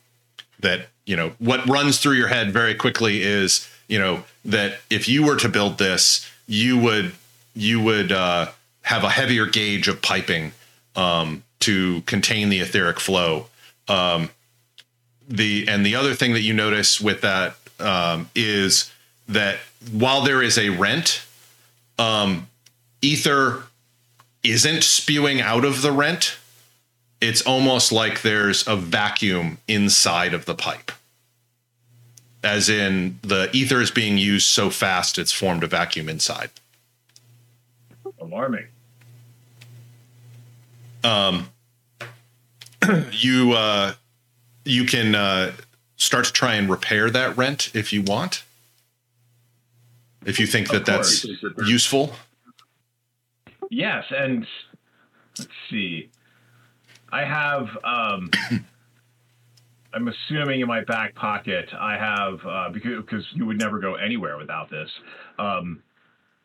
that you know what runs through your head very quickly is you know that if you were to build this, you would you would uh, have a heavier gauge of piping um, to contain the etheric flow. Um, the and the other thing that you notice with that um, is that while there is a rent, um, ether isn't spewing out of the rent. It's almost like there's a vacuum inside of the pipe. As in, the ether is being used so fast, it's formed a vacuum inside. Alarming. um, you uh, you can uh, start to try and repair that rent if you want. If you think that that's useful, Yes, and let's see. I have. Um, I'm assuming in my back pocket I have uh, because because you would never go anywhere without this. Um,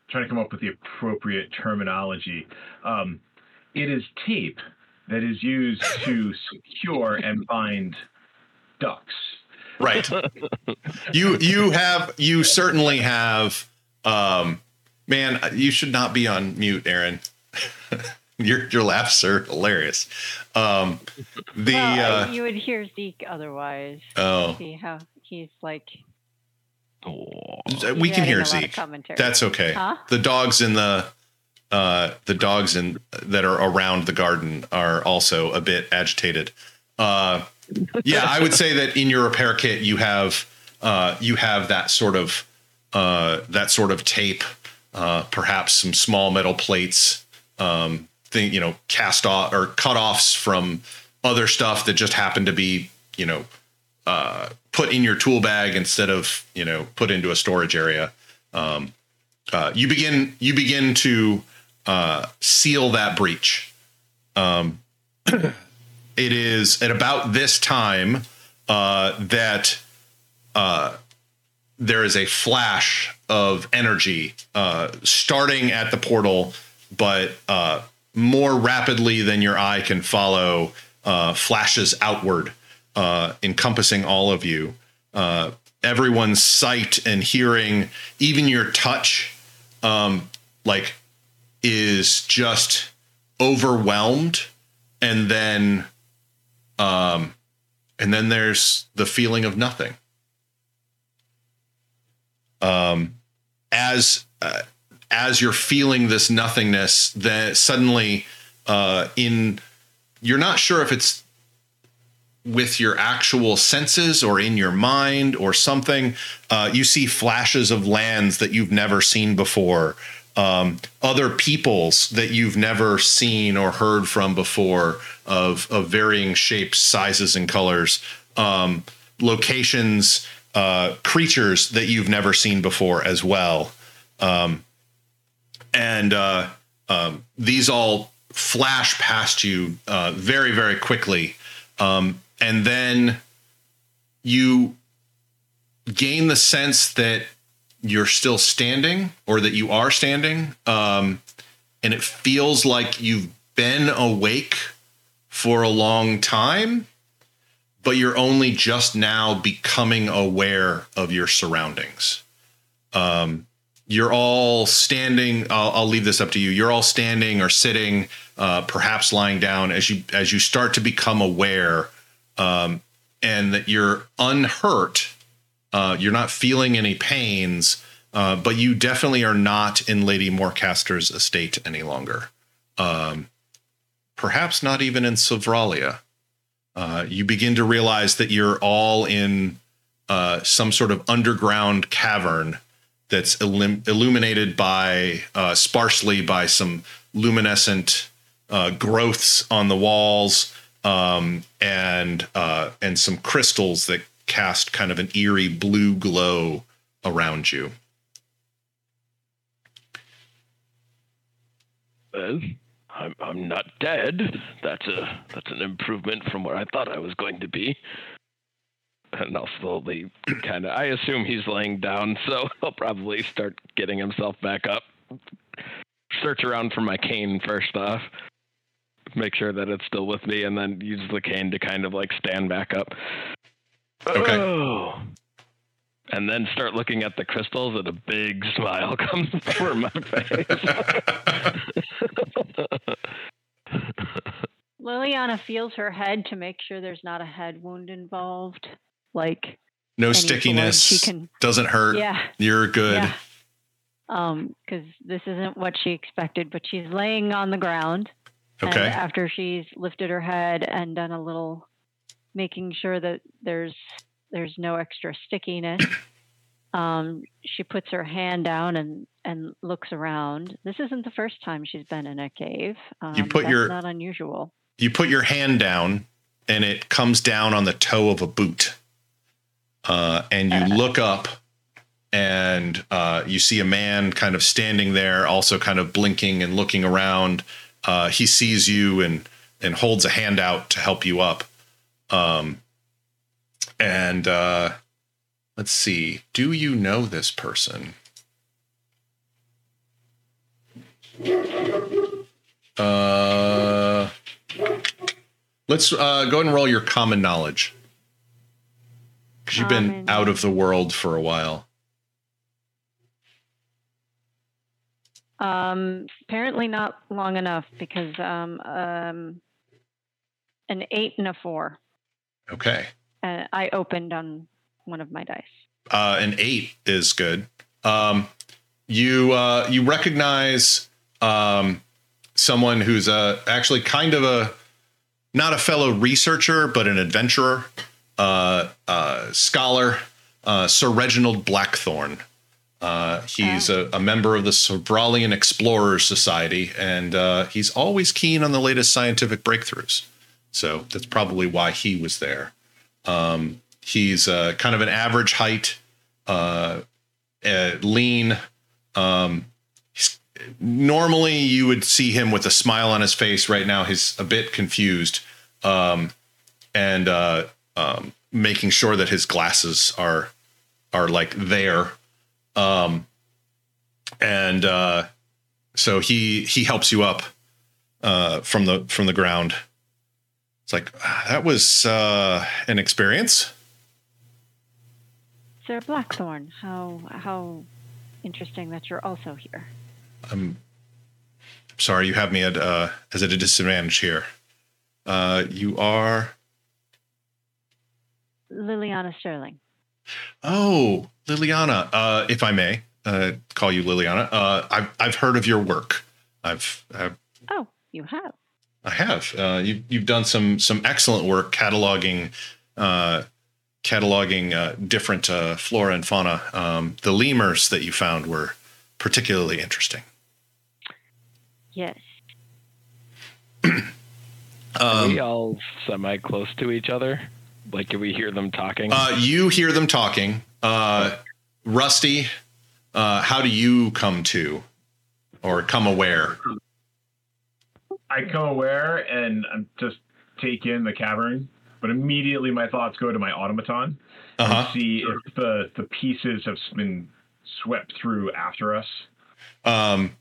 trying to come up with the appropriate terminology. Um, it is tape that is used to secure and bind ducks. Right? you you have you certainly have. Um, man, you should not be on mute, Aaron. your your laughs are hilarious. Um, the well, uh, you would hear Zeke otherwise. oh, See how he's like. we can hear a lot of Zeke. That's okay. Huh? The dogs in the uh, the dogs in that are around the garden are also a bit agitated. Uh, yeah, I would say that in your repair kit you have uh, you have that sort of uh, that sort of tape, uh, perhaps some small metal plates, um, thing you know, cast off or cut offs from other stuff that just happened to be you know uh, put in your tool bag instead of you know put into a storage area. Um, uh, you begin you begin to uh, seal that breach. Um, it is at about this time uh, that uh, there is a flash of energy uh, starting at the portal, but uh, more rapidly than your eye can follow, uh, flashes outward, uh, encompassing all of you. Everyone's sight and hearing, even your touch, um, like is just overwhelmed, and then, um, and then there's the feeling of nothing. Um, as uh, as you're feeling this nothingness, that suddenly, uh, in you're not sure if it's with your actual senses or in your mind or something, uh, you see flashes of lands that you've never seen before, um, other peoples that you've never seen or heard from before, of of varying shapes, sizes, and colors, um, locations, uh, creatures that you've never seen before as well, um, and uh, um, these all flash past you uh, very, very quickly. Um, and then you gain the sense that you're still standing or that you are standing. Um, and it feels like you've been awake for a long time, but you're only just now becoming aware of your surroundings. Um, you're all standing. I'll, I'll, leave this up to you. You're all standing or sitting, uh, perhaps lying down as you as you start to become aware, um, and that you're unhurt. Uh, you're not feeling any pains, uh, but you definitely are not in Lady Morecaster's estate any longer. Um, perhaps not even in Sovralia. Uh, you begin to realize that you're all in uh, some sort of underground cavern that's illim- illuminated by uh, sparsely by some luminescent growths on the walls um, and and some crystals that cast kind of an eerie blue glow around you. Well, I'm I'm not dead. That's a that's an improvement from where I thought I was going to be and I'll slowly kind of. I assume he's laying down, so he'll probably start getting himself back up. Search around for my cane first off, make sure that it's still with me, and then use the cane to kind of like stand back up. Okay. Oh. And then start looking at the crystals, and a big smile comes over my face. Liliana feels her head to make sure there's not a head wound involved like no stickiness. She can doesn't hurt. Yeah, you're good. Yeah. Um, because this isn't what she expected, but she's laying on the ground. Okay. after she's lifted her head and done a little, making sure that there's there's no extra stickiness. um, she puts her hand down and and looks around. This isn't the first time she's been in a cave. Um, you put your not unusual. You put your hand down, and it comes down on the toe of a boot uh, and you look up and uh, you see a man kind of standing there, also kind of blinking and looking around. Uh, he sees you and and holds a hand out to help you up. Um, and uh, let's see, do you know this person? Uh, let's uh, go ahead and roll your common knowledge. Because you've been out of the world for a while. Um, apparently not long enough because um, um, an eight and a four. Okay. Uh, I opened on one of my dice. Uh, an eight is good. Um, you uh, you recognize um, someone who's uh, actually kind of a not a fellow researcher, but an adventurer uh, uh, scholar, uh, Sir Reginald Blackthorne. Uh, he's oh. a, a, member of the Sovralian Explorers Society, and uh, he's always keen on the latest scientific breakthroughs. So that's probably why he was there. Um, he's uh, kind of an average height, lean. Um, normally, you would see him with a smile on his face. Right now, he's a bit confused. Um, and um, making sure that his glasses are are like there. Um, and uh, so he he helps you up uh, from the from the ground. It's like ah, that was uh, an experience. Sir Blackthorne, how how interesting that you're also here. I'm sorry, you have me at uh, as at a disadvantage here. Uh, you are Liliana Sterling. Oh, Liliana, uh, if I may uh, call you Liliana, uh, I've I've heard of your work. I've, I've oh, you have. I have. Uh, you you've done some some excellent work cataloging uh, cataloging uh, different flora and fauna. Um, the lemurs that you found were particularly interesting. Yes. um, Are we all semi close to each other? Like, can we hear them talking? Uh, you hear them talking. Uh, Rusty, uh, how do you come to or come aware? I come aware and I'm just take in the cavern, but immediately my thoughts go to my automaton Uh and see if the the pieces have been swept through after us. Um,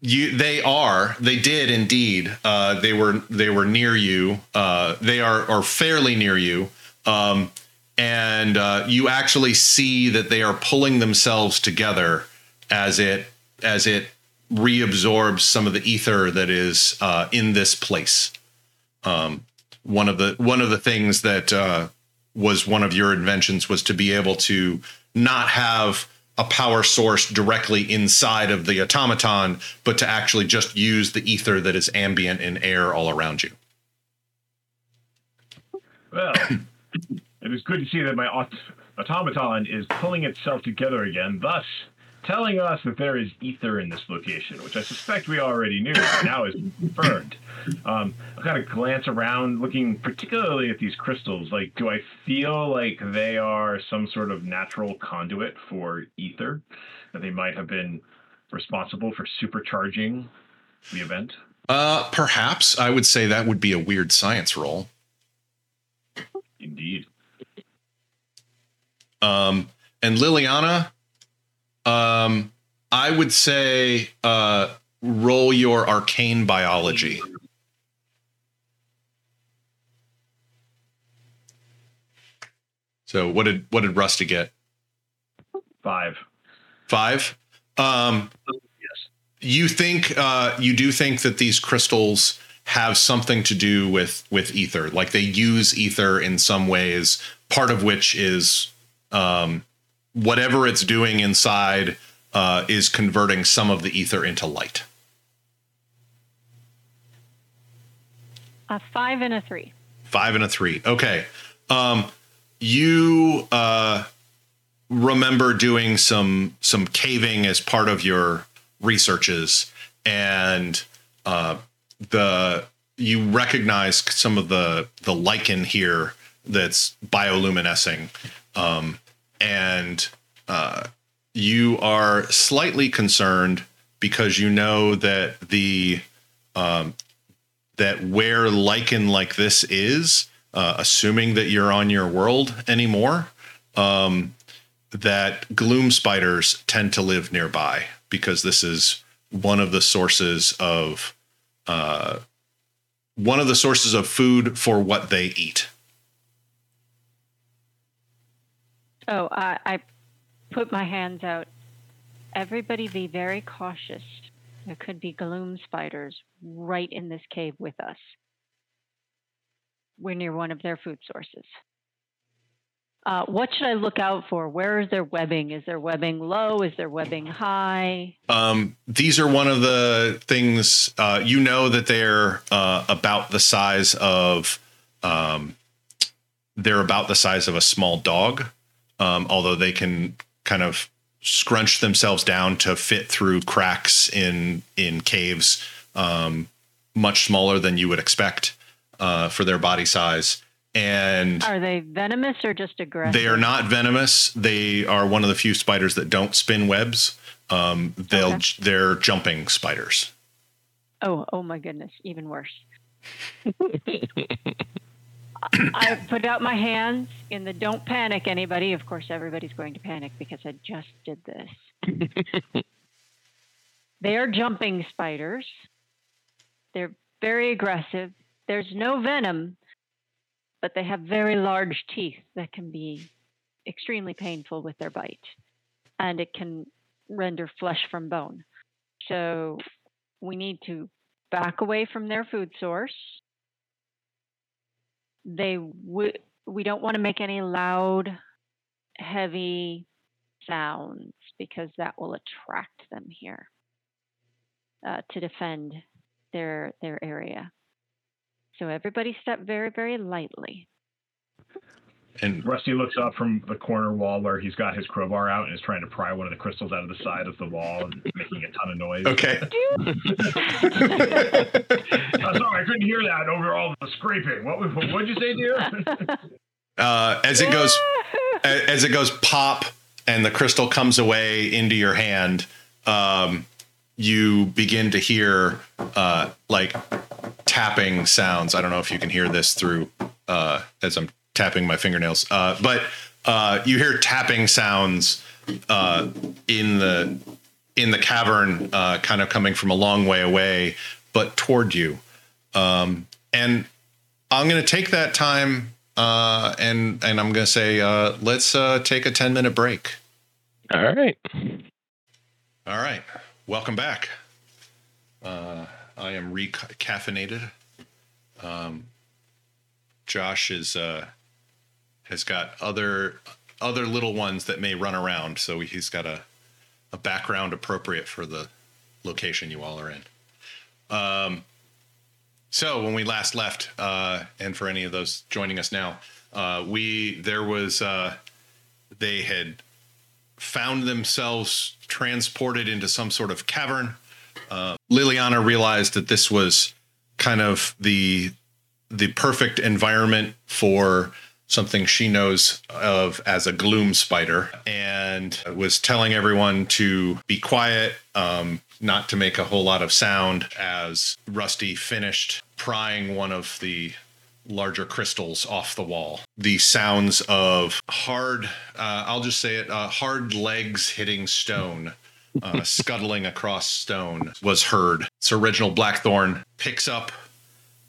you they are they did indeed. Uh, they were they were near you. Uh, they are are fairly near you. Um, and uh, you actually see that they are pulling themselves together as it as it reabsorbs some of the ether that is uh, in this place. Um, one of the one of the things that uh, was one of your inventions was to be able to not have a power source directly inside of the automaton, but to actually just use the ether that is ambient in air all around you. Well, it is good to see that my aut- automaton is pulling itself together again, thus telling us that there is ether in this location, which I suspect we already knew, but now is confirmed. Um, I kind of glance around, looking particularly at these crystals. Like, do I feel like they are some sort of natural conduit for ether? That they might have been responsible for supercharging the event? Uh, perhaps I would say that would be a weird science roll. Indeed. Um, and Liliana, um, I would say uh, roll your arcane biology. So what did what did Rusty get? Five. Five. Um, Yes. you think uh, you do think that these crystals have something to do with with ether, like they use ether in some ways. Part of which is um, whatever it's doing inside uh, is converting some of the ether into light. A five and a three. Five and a three. Okay. Um, you uh, remember doing some some caving as part of your researches, and uh, the you recognize some of the the lichen here that's bioluminescing, um, and uh, you are slightly concerned because you know that the um, that where lichen like this is, uh, assuming that you're on your world anymore, um, that gloom spiders tend to live nearby because this is one of the sources of uh, one of the sources of food for what they eat. Oh, I, I put my hands out. Everybody be very cautious. There could be gloom spiders right in this cave with us. We're near one of their food sources. Uh, what should I look out for? Where is their webbing? Is their webbing low? Is their webbing high? Um, these are one of the things uh, you know that they're uh, about the size of um, they're about the size of a small dog, um, although they can kind of scrunch themselves down to fit through cracks in in caves, um, much smaller than you would expect uh, for their body size. And Are they venomous or just aggressive? they are not venomous. They are one of the few spiders that don't spin webs. Um, they'll Okay. they're jumping spiders. Oh, oh my goodness, even worse. I put out my hands in the don't panic anybody. Of course, everybody's going to panic because I just did this. they are jumping spiders. They're very aggressive. There's no venom, but they have very large teeth that can be extremely painful with their bite, and it can render flesh from bone. So we need to back away from their food source. They would. We don't want to make any loud, heavy sounds because that will attract them here uh, to defend their their area. So everybody step very very lightly. And Rusty looks up from the corner wall where he's got his crowbar out and is trying to pry one of the crystals out of the side of the wall and making a ton of noise. okay. Oh, sorry, I couldn't hear that over all the scraping. What did you say, dear? uh, as it goes as it goes pop and the crystal comes away into your hand, um, you begin to hear uh, like tapping sounds. I don't know if you can hear this through uh, as I'm tapping my fingernails, uh, but uh, you hear tapping sounds uh, in the in the cavern, uh, kind of coming from a long way away, but toward you. Um, and I'm going to take that time uh, and and I'm going to say uh, let's uh, take a 10 minute break. All right. All right, welcome back. Uh, I am recaffeinated. Um, Josh is uh, has got other other little ones that may run around, so he's got a a background appropriate for the location you all are in. Um, so when we last left, uh, and for any of those joining us now, uh, we there was uh, they had found themselves transported into some sort of cavern. Uh, Liliana realized that this was kind of the the perfect environment for something she knows of as a gloom spider and was telling everyone to be quiet um, not to make a whole lot of sound as rusty finished prying one of the larger crystals off the wall. The sounds of hard uh, i'll just say it uh, hard legs hitting stone uh, scuttling across stone was heard. So reginald blackthorne picks up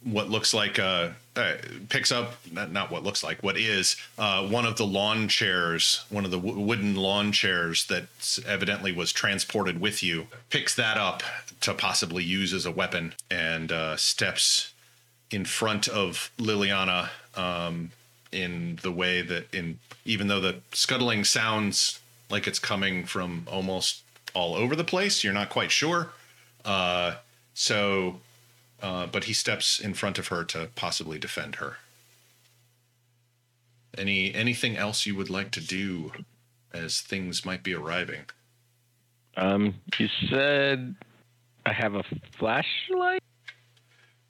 what looks like a uh, picks up not, not what looks like what is uh, one of the lawn chairs one of the w- wooden lawn chairs that evidently was transported with you picks that up to possibly use as a weapon and uh, steps in front of liliana um, in the way that in even though the scuttling sounds like it's coming from almost all over the place you're not quite sure uh, so uh, but he steps in front of her to possibly defend her. Any anything else you would like to do as things might be arriving? Um, you said I have a flashlight,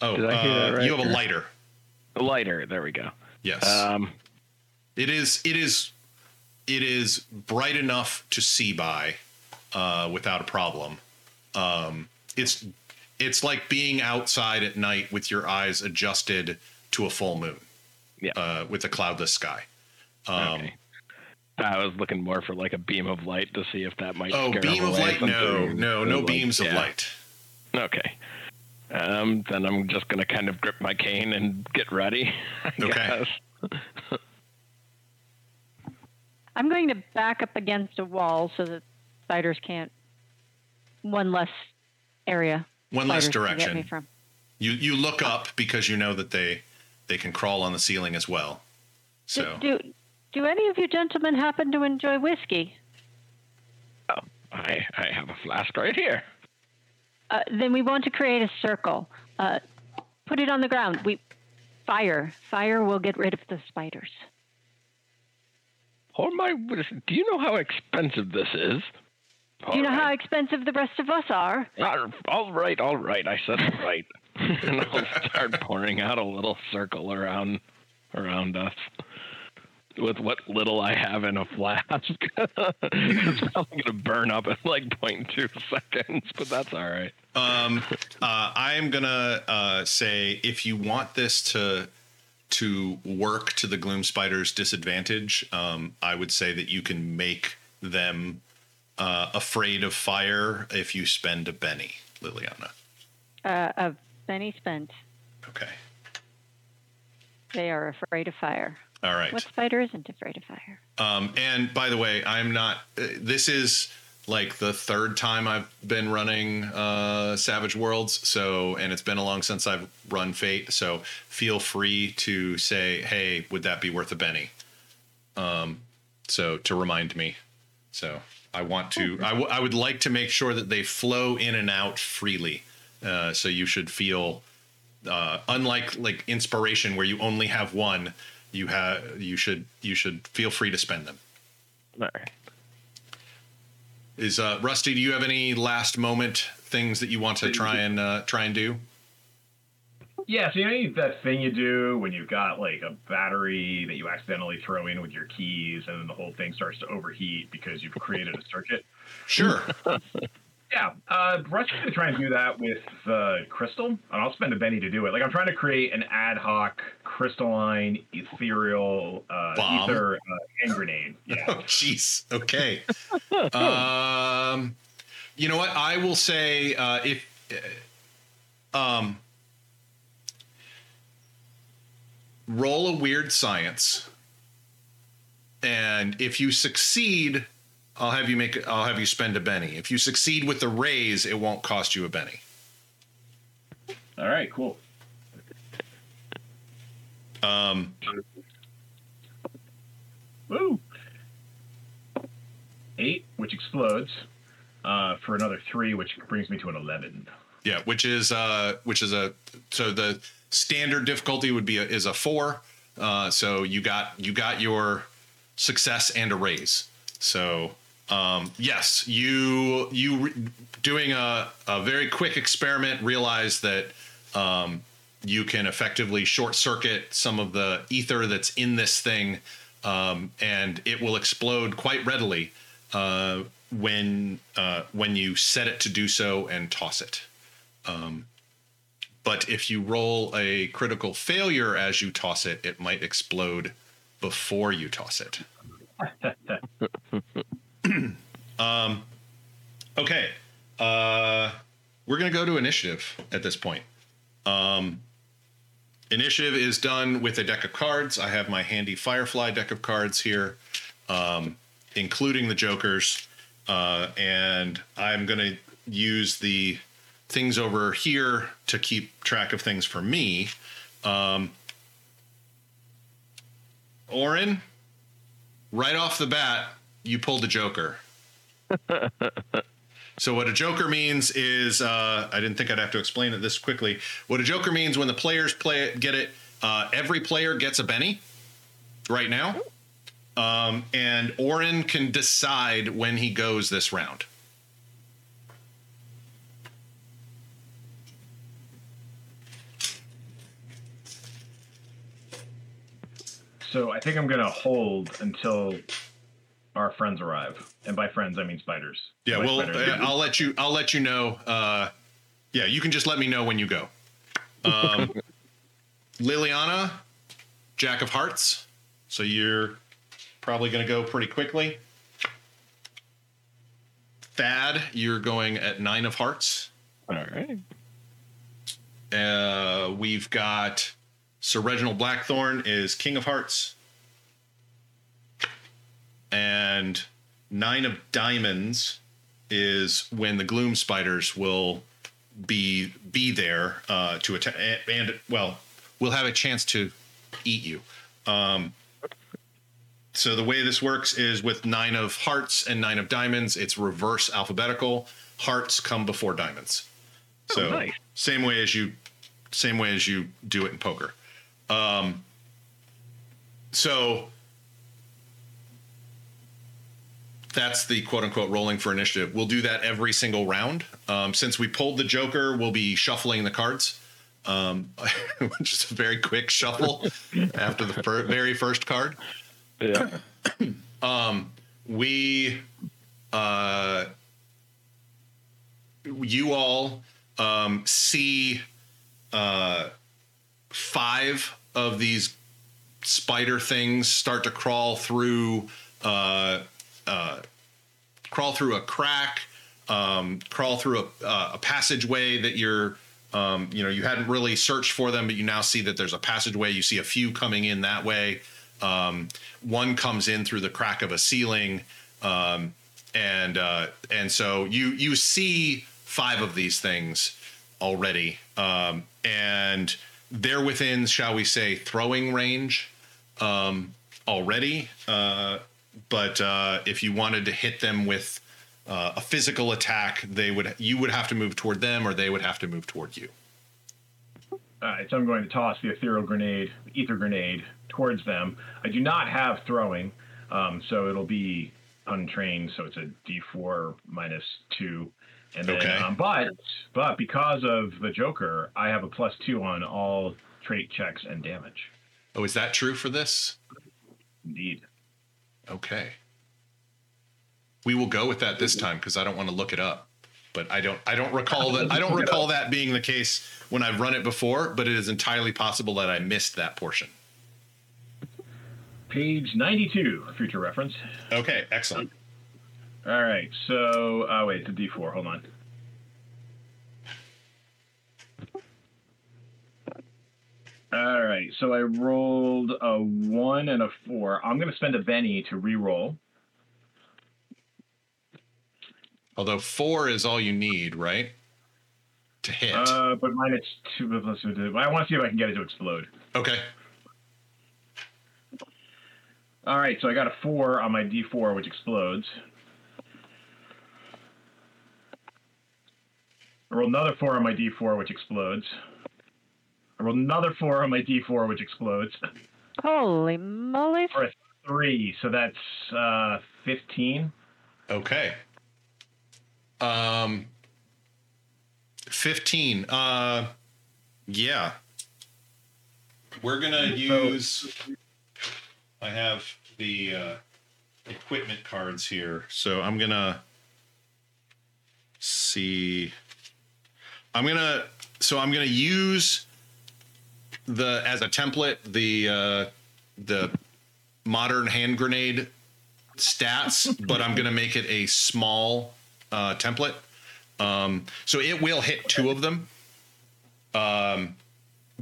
Oh, Did I hear uh, right? you have a lighter. a lighter. There we go. Yes, Um, it is. It is. It is bright enough to see by uh, without a problem. Um, it's it's like being outside at night with your eyes adjusted to a full moon. Yeah. Uh, with a cloudless sky. Um, okay. I was looking more for like a beam of light to see if that might. Oh, scare beam of away light? No, no, no Like, beams of yeah. light. Okay. Um, then I'm just gonna kind of grip my cane and get ready. I Okay. guess. I'm going to back up against a wall so that spiders can't. One less area. One less spiders can get me direction. from. You you look up because you know that they they can crawl on the ceiling as well. So Do, do do any of you gentlemen happen to enjoy whiskey? Oh, I I have a flask right here. Uh, then we want to create a circle. Uh, put it on the ground. We fire. Fire will get rid of the spiders. Oh my! Goodness. Do you know how expensive this is? Do you know how expensive the rest of us are? All right, all right. I said it right. and I'll start pouring out a little circle around around us with what little I have in a flask. it's probably gonna burn up in like 0.2 seconds, but that's all right. um uh I'm gonna uh say if you want this to to work to the gloom spider's disadvantage, um, I would say that you can make them uh, afraid of fire if you spend a Benny, Liliana. Uh, a Benny spent. Okay. They are afraid of fire. All right. What spider isn't afraid of fire? Um, and by the way, I'm not. Uh, this is like the third time I've been running uh, Savage Worlds. So, and it's been a long since I've run Fate. So, feel free to say, "Hey, would that be worth a Benny?" Um, so to remind me. So I want to. I, w- I would like to make sure that they flow in and out freely. Uh, so you should feel, uh, unlike like inspiration where you only have one, you have you should you should feel free to spend them. All right. Is uh, Rusty? Do you have any last moment things that you want to try and uh, try and do? Yeah, so you know that thing you do when you've got like a battery that you accidentally throw in with your keys, and then the whole thing starts to overheat because you've created a circuit. Sure. Yeah, uh, Russ going to try and do that with uh, crystal, and I'll spend a Benny to do it. Like I'm trying to create an ad hoc crystalline ethereal uh, Bomb? ether uh, hand grenade. Oh, jeez. Okay. um, you know what? I will say uh, if uh, um, roll a weird science, and if you succeed, I'll have you make. I'll have you spend a Benny. If you succeed with the raise, it won't cost you a Benny. all right, cool. Um, Woo! Eight, which explodes, uh, for another three, which brings me to an eleven. Yeah, which is uh which is a so the standard difficulty would be a, is a 4. Uh so you got you got your success and a raise. So um yes, you you re- doing a a very quick experiment realize that um you can effectively short circuit some of the ether that's in this thing um and it will explode quite readily uh when uh when you set it to do so and toss it. But if you roll a critical failure as you toss it, it might explode before you toss it. um, okay. Uh, we're going to go to initiative at this point. Um, initiative is done with a deck of cards. I have my handy Firefly deck of cards here, um, including the Jokers. Uh, and I'm going to use the things over here to keep track of things for me. Um, Oren, right off the bat, you pulled a Joker. so what a Joker means is uh, I didn't think I'd have to explain it this quickly. What a Joker means when the players play it, get it, uh, every player gets a Benny right now, um, and Oren can decide when he goes this round. So I think I'm gonna hold until our friends arrive, and by friends I mean spiders. Yeah, By well, spiders, I'll let you. I'll let you know. Uh, yeah, you can just let me know when you go. Um, Liliana, Jack of Hearts. So you're probably going to go pretty quickly. Thad, you're going at nine of hearts. All right. Uh, we've got Sir Reginald Blackthorne is King of Hearts. And Nine of Diamonds is when the Gloom Spiders will be be there uh, to attack, and, and well, we'll have a chance to eat you. Um, so the way this works is with Nine of Hearts and Nine of Diamonds, it's reverse alphabetical. Hearts come before diamonds. So Oh, nice. same way as you same way as you do it in poker. Um, so that's the quote unquote rolling for initiative. We'll do that every single round. Um, since we pulled the Joker, we'll be shuffling the cards. Um, just a very quick shuffle after the fir- very first card Yeah. um, we uh you all um see uh five of these spider things start to crawl through uh uh crawl through a crack um crawl through a, uh, a passageway that you're um, you know you hadn't really searched for them but you now see that there's a passageway. You see a few coming in that way. Um, one comes in through the crack of a ceiling um, and uh, and so you you see five of these things already. Um, and they're within shall we say throwing range um, already uh, but uh, if you wanted to hit them with uh, a physical attack they would you would have to move toward them or they would have to move toward you All right, so I'm going to toss the ethereal grenade, ether grenade, towards them. I do not have throwing, um, so it'll be untrained. So it's a D4 minus two, and then, Okay. um, but but because of the Joker, I have a plus two on all trait checks and damage. oh is that true for this Indeed. Okay. We will go with that this time because I don't want to look it up. but I don't I don't recall that I don't recall that being the case when I've run it before, but it is entirely possible that I missed that portion. Page 92, future reference. Okay, excellent. All right, so, uh, wait, it's a D4. Hold on. All right, so I rolled a one and a four. I'm going to spend a Benny to re-roll. Although four is all you need, right? To hit. Uh, but mine it's two. Let's do it. I want to see if I can get it to explode. okay. All right, so I got a four on my D4, which explodes. I rolled another four on my D4, which explodes. I rolled another four on my D4, which explodes. Holy moly. For a three, so that's uh, 15. Okay. Um 15. Uh yeah. We're going to use I have the uh equipment cards here. So I'm going to see I'm going to so I'm to use the as a template the uh the modern hand grenade stats, but I'm going to make it a small uh, template. Um, so it will hit two of them. Um,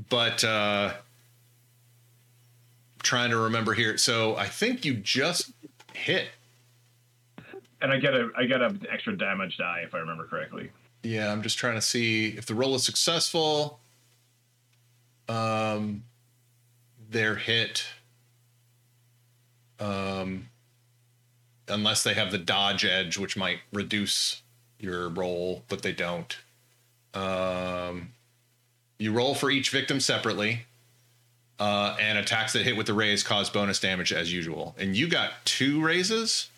but uh, trying to remember here. So I think you just hit. And I get a I get an extra damage die if I remember correctly. Yeah, I'm just trying to see if the roll is successful. Um, they're hit. Um, unless they have the dodge edge, which might reduce your roll, but they don't. Um, you roll for each victim separately, uh, and attacks that hit with the raise cause bonus damage as usual. And you got two raises.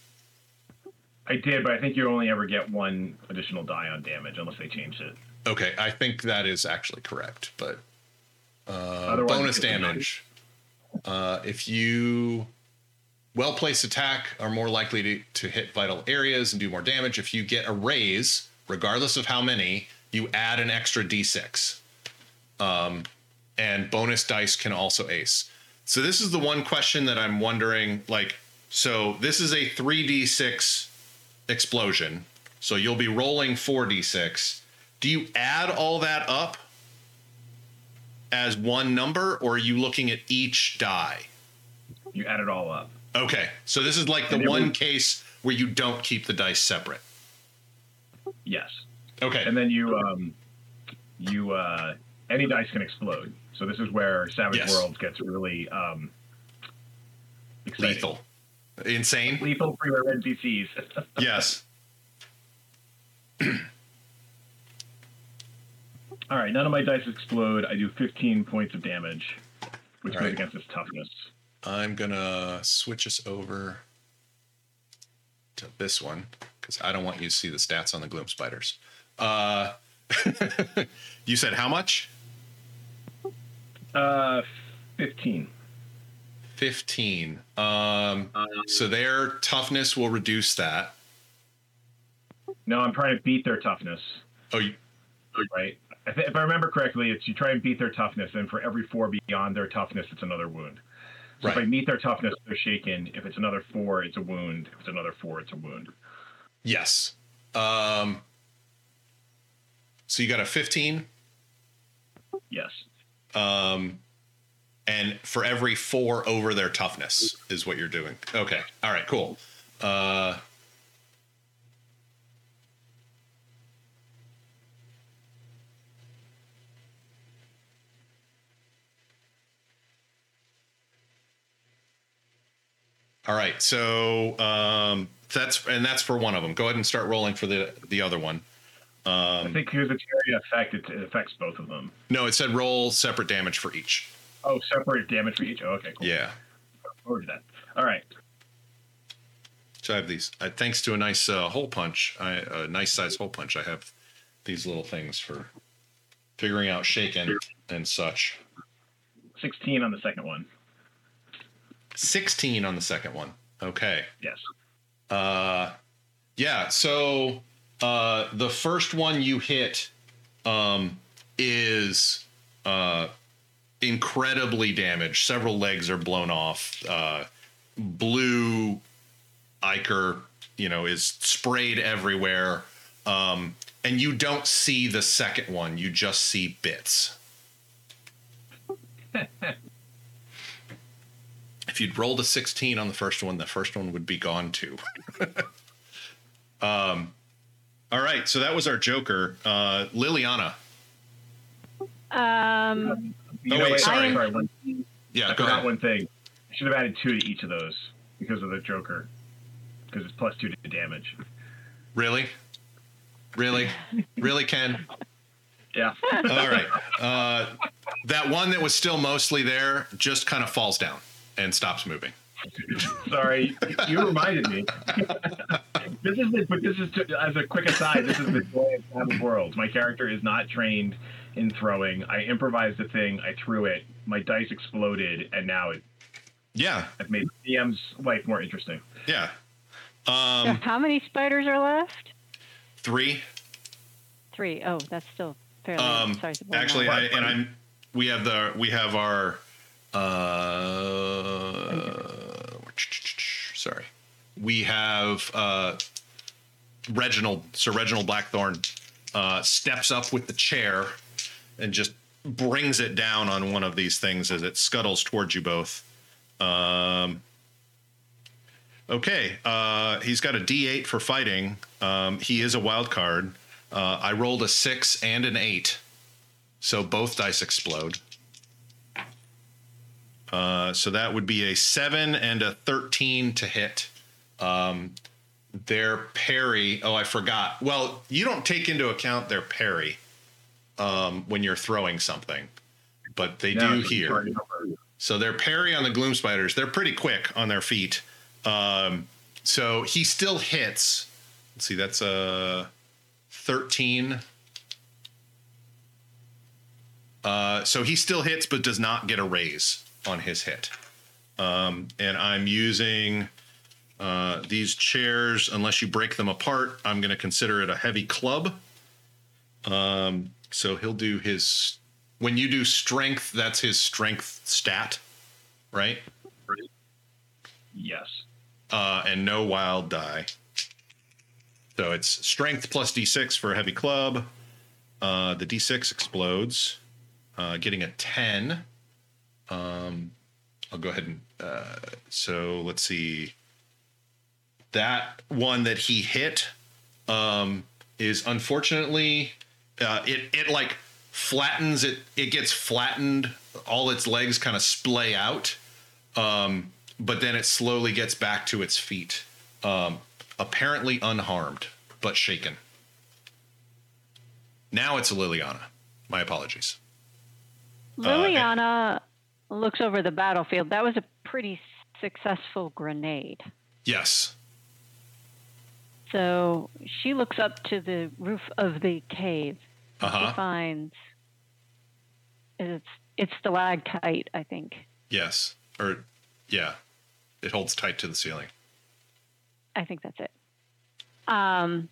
I did, but I think you only ever get one additional die on damage unless they changed it. Okay, I think that is actually correct, but uh, bonus it's a nine. damage. Uh, if you well placed attack are more likely to, to hit vital areas and do more damage. If you get a raise, regardless of how many, you add an extra d6. Um, and bonus dice can also ace. So this is the one question that I'm wondering. Like, so this is a 3d6 explosion. So you'll be rolling 4d6. Do you add all that up as one number, or are you looking at each die? You add it all up. Okay, so this is like the one case where you don't keep the dice separate. Yes. Okay, And then you um you uh any dice can explode. So this is where Savage Yes. Worlds gets really um exciting. lethal, insane. Lethal for your NPCs. yes. All right, none of my dice explode. I do 15 points of damage, which All goes right. against its toughness. I'm gonna switch us over to this one because I don't want you to see the stats on the gloom spiders. Uh, you said how much? Uh, 15. 15. Um, so their toughness will reduce that. No, I'm trying to beat their toughness. Oh, you, Right. I if I remember correctly, it's you try and beat their toughness, and for every four beyond their toughness, it's another wound. So if I meet their toughness, they're shaken. If it's another four, it's a wound. If it's another four, it's a wound. yes. Um, so you got a 15. Yes. Um, and for every four over their toughness is what you're doing. Okay. All right. Cool. Uh, all right. So um, that's and that's for one of them. Go ahead and start rolling for the the other one. I Um, think because it's area effect, it affects both of them. no, it said roll separate damage for each. Oh, separate damage for each. Oh, okay, cool. Yeah. Forward that. All right. So I have these. Uh, thanks to a nice uh, hole punch, I, a nice size hole punch. I have these little things for figuring out shaken and such. 16 on the second one. Sixteen on the second one. Okay. Yes. Uh, yeah. So Uh, the first one you hit um, is uh, incredibly damaged. Several legs are blown off. Uh, blue ichor, you know, is sprayed everywhere. Um, and you don't see the second one. You just see bits. if you'd rolled a 16 on the first one, the first one would be gone too. um, all right, so that was our Joker, uh, Liliana. Um, You Oh, know wait, what? sorry. sorry. One, Yeah, I go forgot ahead. one thing. I should have added two to each of those because of the Joker. Because it's plus two to damage. Really? Really? really, Ken? Yeah. All right. Uh, that one that was still mostly there just kind of falls down and stops moving. Sorry, you reminded me. this is the, but this is to, as a quick aside. This is the joy of Savage Worlds. My character is not trained in throwing. I improvised a thing. I threw it. My dice exploded, and now it, Yeah. I've made DM's life more interesting. Yeah. so Um, how many spiders are left? three. Three. Oh, that's still fairly Um, sizable. actually. I, and I'm. We have the. We have our. Uh, sorry. We have uh, Reginald. So Reginald Blackthorne uh, steps up with the chair and just brings it down on one of these things as it scuttles towards you both. Um, okay, uh, he's got a D8 for fighting. Um, he is a wild card. Uh, I rolled a six and an eight, so both dice explode. Uh, so that would be a seven and a thirteen to hit. Um, their parry. Oh, I forgot. Well, you don't take into account their parry um, when you're throwing something, but they Now do here. So their parry on the gloom spiders, they're pretty quick on their feet. Um, so he still hits. Let's see, that's a 13. Uh, so he still hits, but does not get a raise on his hit. Um, and I'm using uh, these chairs, unless you break them apart, I'm going to consider it a heavy club. Um, so he'll do his. When you do strength, that's his strength stat, right? Yes. uh, and no wild die. So it's strength plus d6 for a heavy club. Uh, the d6 explodes, uh, getting a 10. Um, I'll go ahead and. Uh, so let's see. That one that he hit um, is unfortunately uh, it it like flattens it. It gets flattened. All its legs kind of splay out um, but then it slowly gets back to its feet, um, apparently unharmed but shaken. Now it's Liliana. My apologies. Liliana looks over the battlefield. That was a pretty successful grenade. Yes. So she looks up to the roof of the cave. Uh She huh. finds it's it's stalactite, I think. Yes. Or, yeah. It holds tight to the ceiling. I think that's it. Um,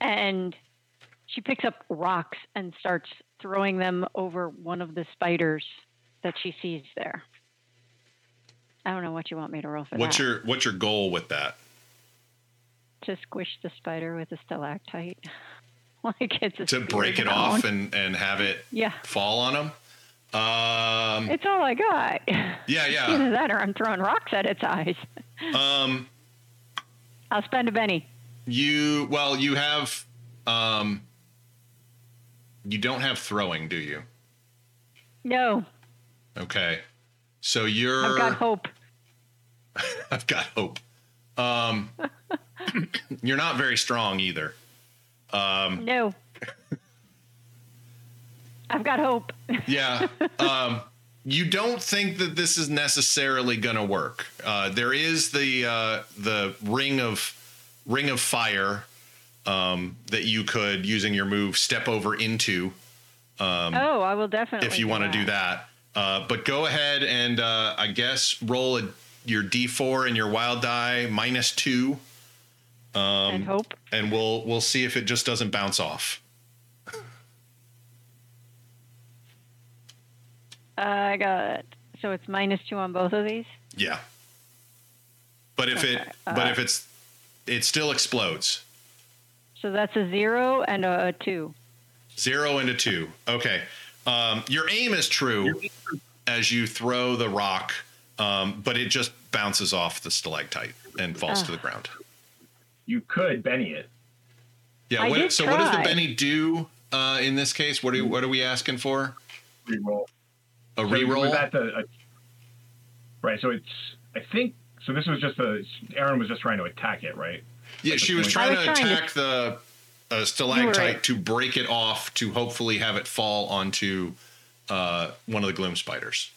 and she picks up rocks and starts throwing them over one of the spiders that she sees there. I don't know what you want me to roll for What's that. your What's your goal with that? to squish the spider with a stalactite, like it's a To break it off and and have it yeah, fall on them. Um. it's all I got. Yeah. Yeah. Either that or I'm throwing rocks at its eyes. Um. I'll spend a Benny. You well. You have. Um. You don't have throwing, do you? No, Okay. So you're. I've got hope. I've got hope. Um, you're not very strong either. Um, No. I've got hope. yeah. Um, you don't think that this is necessarily going to work. Uh, there is the uh, the ring of ring of fire um, that you could, using your move, step over into Um, oh, I will definitely. if you want to do that. Uh, but go ahead and uh, I guess roll a, your d4 and your wild die minus two. Um, and hope. and we'll we'll see if it just doesn't bounce off. I got so it's minus two on both of these. Yeah. But if it Okay, but uh, if it's it still explodes. So that's a zero and a, a two. Zero into two. Okay. Um, your aim is true as you throw the rock, um, but it just bounces off the stalactite and falls to Ah. the ground. You could Benny it. Yeah. What, did so what does the. Benny do uh, in this case? What are what are we asking for? Reroll. A So reroll? Was that the, a, right. So it's. I think. So this was just a. Aaron was just trying to attack it, right? yeah, she was trying was to trying to- attack the uh, stalactite right. to break it off to hopefully have it fall onto uh, one of the gloom spiders.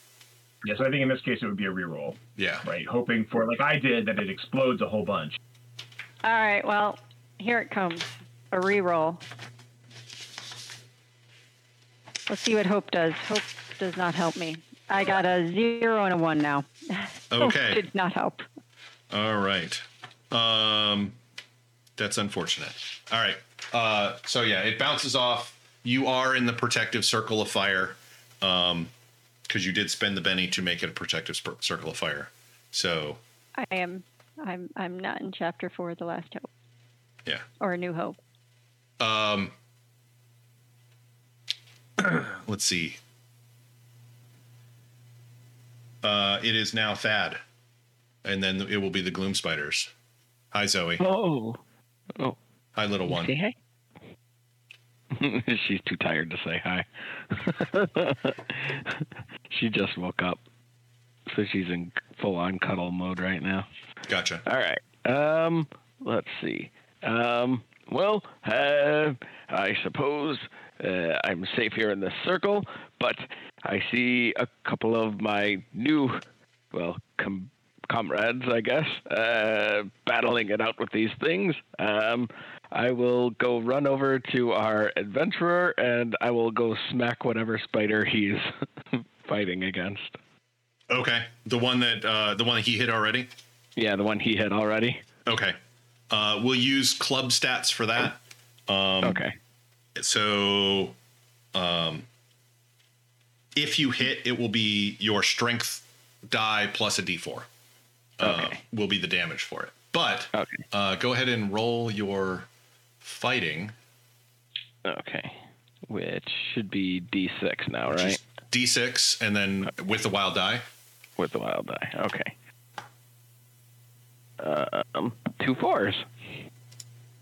Yeah. So I think in this case it would be a reroll, Yeah. right? Hoping for like I did that it explodes a whole bunch. All right. Well, here it comes. A reroll. Let's see what hope does. Hope does not help me. I got a zero and a one now. Hope Okay. did not help. All right. Um, that's unfortunate. All right. Uh, so yeah, it bounces off. You are in the protective circle of fire, um, because you did spend the Benny to make it a protective sp- circle of fire. So I am. I'm. I'm not in chapter four, the last hope, yeah. or a new hope. Um, let's see. Uh, it is now Thad, and then it will be the Gloom Spiders. Hi, Zoe. Oh. Oh. Hi, little one. Say hi. She's too tired to say hi. she just woke up. So she's in full on cuddle mode right now. Gotcha. All right. Um, let's see. Um, well, uh, I suppose uh, I'm safe here in this circle, but I see a couple of my new, well, com- comrades, I guess, uh, battling it out with these things. Um, I will go run over to our adventurer and I will go smack whatever spider he's fighting against. Okay, the one that uh, the one that he hit already. Yeah, the one he hit already. Okay, uh, we'll use club stats for that. Um, Okay. So, um, if you hit, it will be your strength die plus a d4. Uh, Okay. will be the damage for it. But Okay. uh, go ahead and roll your fighting. Okay. Which should be D6 now, which right? D6, and then with the wild die. With the wild die. Okay. Um, two fours.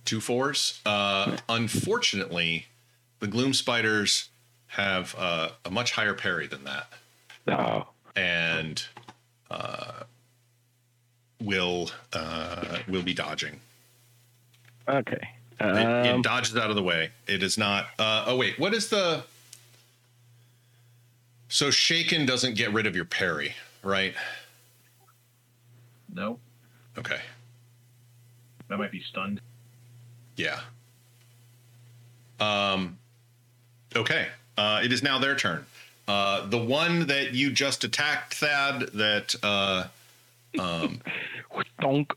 two fours. Uh, unfortunately, the gloom spiders have uh, a much higher parry than that, Oh. and uh, will uh, will be dodging. Okay. It, Um, it dodges out of the way. It is not. Uh, oh wait, what is the? So shaken doesn't get rid of your parry, right? No, Okay. that might be stunned. Yeah. Um. Okay. Uh, it is now their turn. Uh, the one that you just attacked, Thad, that uh, donk.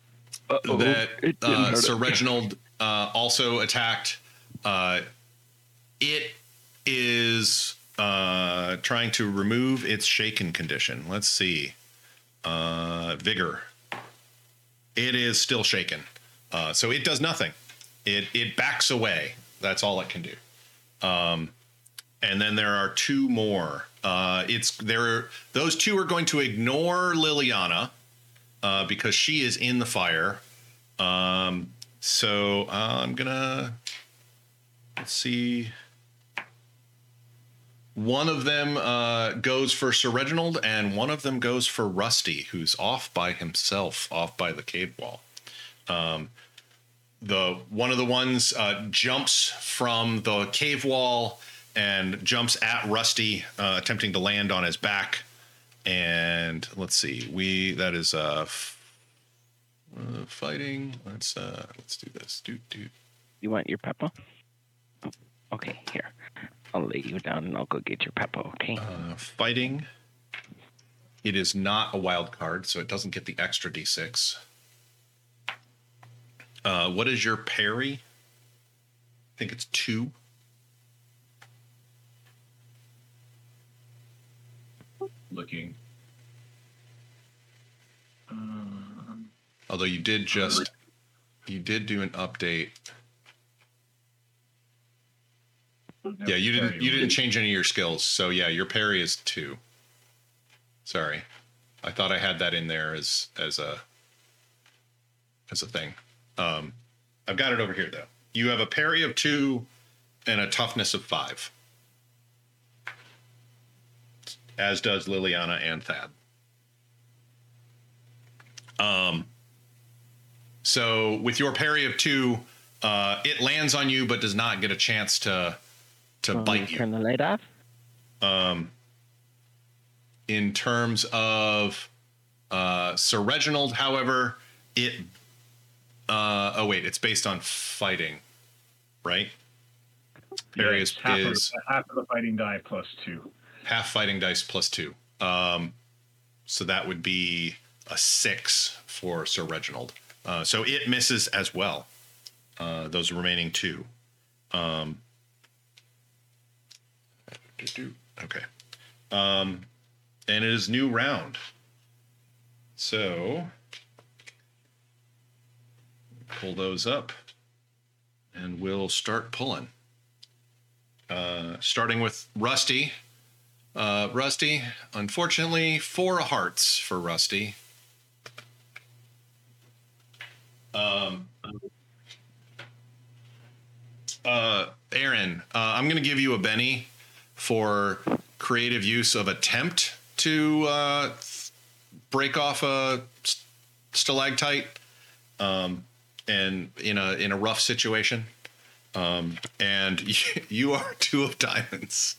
That uh, Sir. Reginald uh, also attacked. Uh, it is uh, trying to remove its shaken condition. Let's see. Uh, vigor. It is still shaken, uh, so it does nothing. It it backs away. That's all it can do. Um, and then there are two more. Uh, it's there. Those two are going to ignore Liliana uh, because she is in the fire. Um, so I'm gonna let's see. One of them uh, goes for Sir Reginald, and one of them goes for Rusty, who's off by himself, off by the cave wall. Um, the one of the ones uh, jumps from the cave wall and jumps at Rusty, uh, attempting to land on his back. And let's see, we that is uh, f- uh fighting. Let's uh let's do this. Do do. You want your pepper? Oh, okay, here. I'll lay you down and I'll go get your pepper, okay? Uh, fighting. It is not a wild card, so it doesn't get the extra d6. Uh, what is your parry? I think it's two. Looking. Um, Although you did just you did do an update. Yeah, you didn't you didn't change any of your skills. So yeah, your parry is two. Sorry. I thought I had that in there as as a as a thing. Um I've got it over here though. You have a parry of two and a toughness of five. As does Liliana and Thad. Um so with your parry of two, uh, it lands on you but does not get a chance to to bite you. Turn the light off. Um, in terms of uh, Sir Reginald, however, it uh, oh wait, it's based on fighting, right? Parry yeah, is, half, is of, half of the fighting die plus two. half fighting dice plus two. Um, so that would be a six for Sir Reginald. Uh, so it misses as well. Uh, those remaining two. Um, okay. Um, and it is new round. So pull those up and we'll start pulling. Uh, starting with Rusty. Uh, Rusty, unfortunately, four hearts for Rusty. Um, uh, Aaron, uh, I'm going to give you a Benny for creative use of attempt to uh, break off a st- stalactite, um, and in a in a rough situation. Um, and you, you are two of diamonds.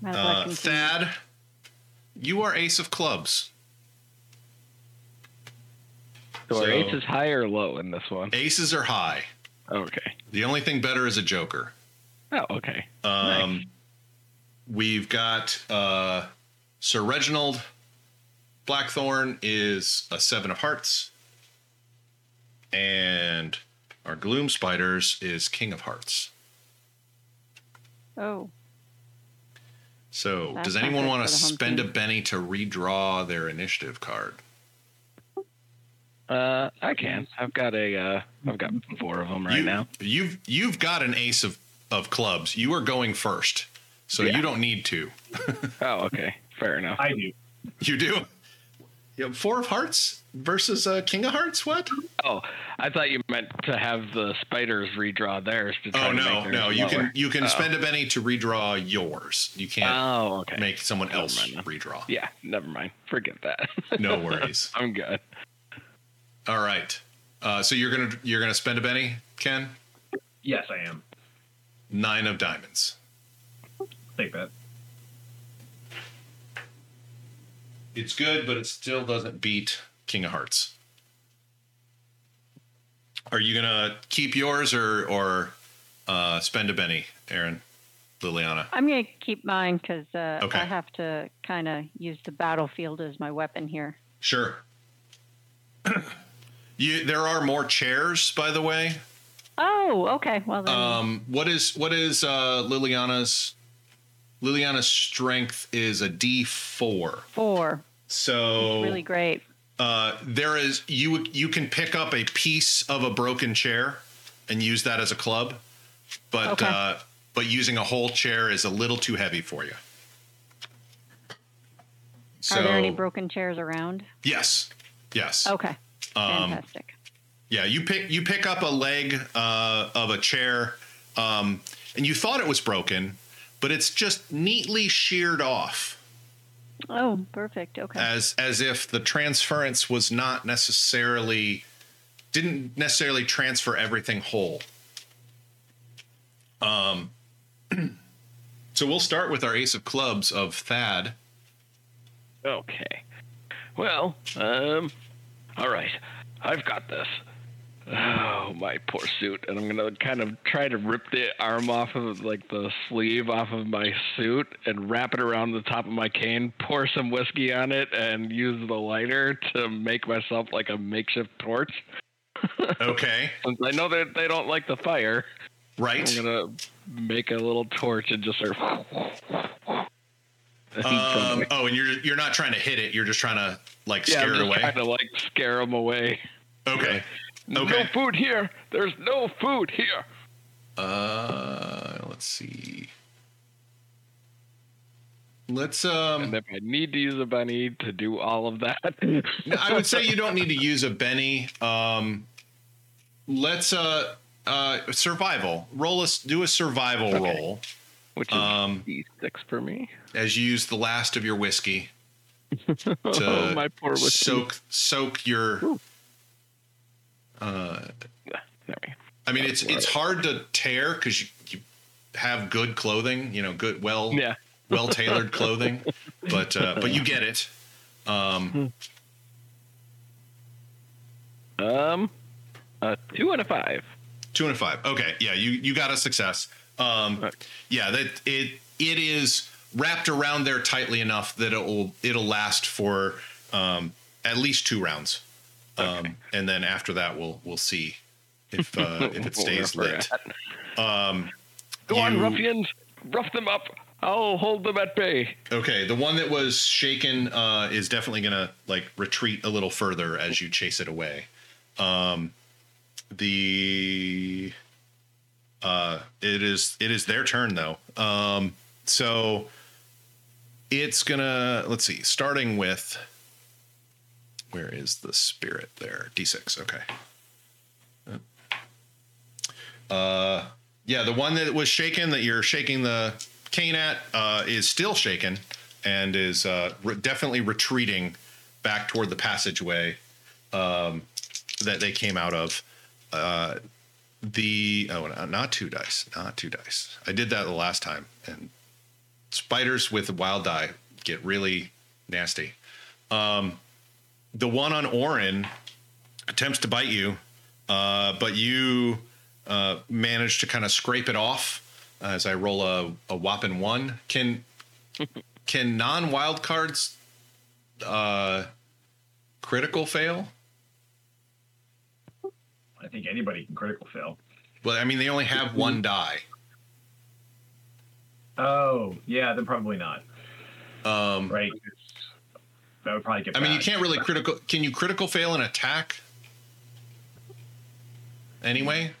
My Uh. Thad, you are ace of clubs. So, our So- ace is high or low in this one? Aces are high. Okay. The only thing better is a joker. Oh, okay. Um, Nice. We've got uh, Sir Reginald. Blackthorne is a seven of hearts. And our Gloom Spiders is King of Hearts. Oh, So, That's does anyone want to for the home spend a team. Benny to redraw their initiative card? Uh, I can. I've got a. Uh, I've got four of them right you, now. You've you've got an ace of, of clubs. You are going first, so Yeah. you don't need to. Oh, okay. Fair enough. I do. You do. You have four of hearts versus uh, King of Hearts. What? Oh, I thought you meant to have the spiders redraw theirs to try Oh to no, make no. You can you can Oh. spend a Benny to redraw yours. You can't Oh, okay. make someone Never else mind redraw. Yeah, never mind. Forget that. No worries. I'm good. All right. Uh, so you're gonna you're gonna spend a Benny, Ken. Yes, I am. Nine of diamonds. Take that. It's good, but it still doesn't beat King of Hearts. Are you gonna keep yours or or uh, spend a Benny, Aaron, Liliana? I'm going to keep mine because uh, Okay. I have to kind of use the battlefield as my weapon here. Sure. you there are more chairs, by the way. Oh, okay. Well then, Um, what is what is uh, Liliana's Liliana's strength is a D four. four. So Really great. uh, there is you you can pick up a piece of a broken chair and use that as a club, but Okay. uh, but using a whole chair is a little too heavy for you. So Are there any broken chairs around? yes, yes. Okay. Um, Fantastic. Yeah, you pick you pick up a leg uh, of a chair, um, and you thought it was broken, but it's just neatly sheared off, Oh, perfect. Okay. as as if the transference was not necessarily didn't necessarily transfer everything whole. Um, so we'll start with our ace of clubs of Thad. Okay. Well, um, all right. I've got this. Oh, my poor suit. And I'm going to kind of try to rip the arm off of, like, the sleeve off of my suit and wrap it around the top of my cane, pour some whiskey on it, and use the lighter to make myself, like, a makeshift torch. Okay. Since I know that they don't like the fire, Right. I'm going to make a little torch and just start. Um, oh, and you're you're not trying to hit it. You're just trying to like yeah, scare it away. trying to, like, scare them away. Okay. No food here. There's no food here. Uh, let's see. Let's And um. if I need to use a Benny to do all of that, I would say you don't need to use a Benny. Um, let's uh uh survival. Roll us. Do a survival Okay. roll which is Um, D6 for me. as you use the last of your whiskey to oh, my poor whiskey. soak soak your. Uh, There we go. I mean, it's it's hard to tear because you, you have good clothing. You know, good well Yeah. well tailored clothing, but uh, but you get it. Um, Um, a two and a five. two and a five. Okay, yeah, you you got a success. Um, Okay. yeah, that it it is wrapped around there tightly enough that it will it'll last for um, at least two rounds, um, and then after that we'll we'll see if uh, if it stays we're lit. Um, Go on, ruffians! Rough them up. I'll hold them at bay. Okay, the one that was shaken uh, is definitely gonna like retreat a little further as you chase it away. Um, the uh, it is it is their turn though. Um, so it's gonna let's see, starting with where is the spirit there? D six. Okay. Uh, yeah, the one that was shaken that you're shaking the cane at uh, is still shaken and is uh, re- definitely retreating back toward the passageway um, that they came out of. Uh, the oh, not two dice, not two dice. I did that the last time, and spiders with wild die get really nasty. Um, the one on Orin attempts to bite you, uh, but you uh, manage to kind of scrape it off as I roll a, a whopping one. Can can non wild cards uh, critical fail? I think anybody can critical fail. Well, I mean they only have one die. Oh, yeah, then probably not. Um, Right? That would probably get. I mean you can't really critical. Can you critical fail an attack? Anyway,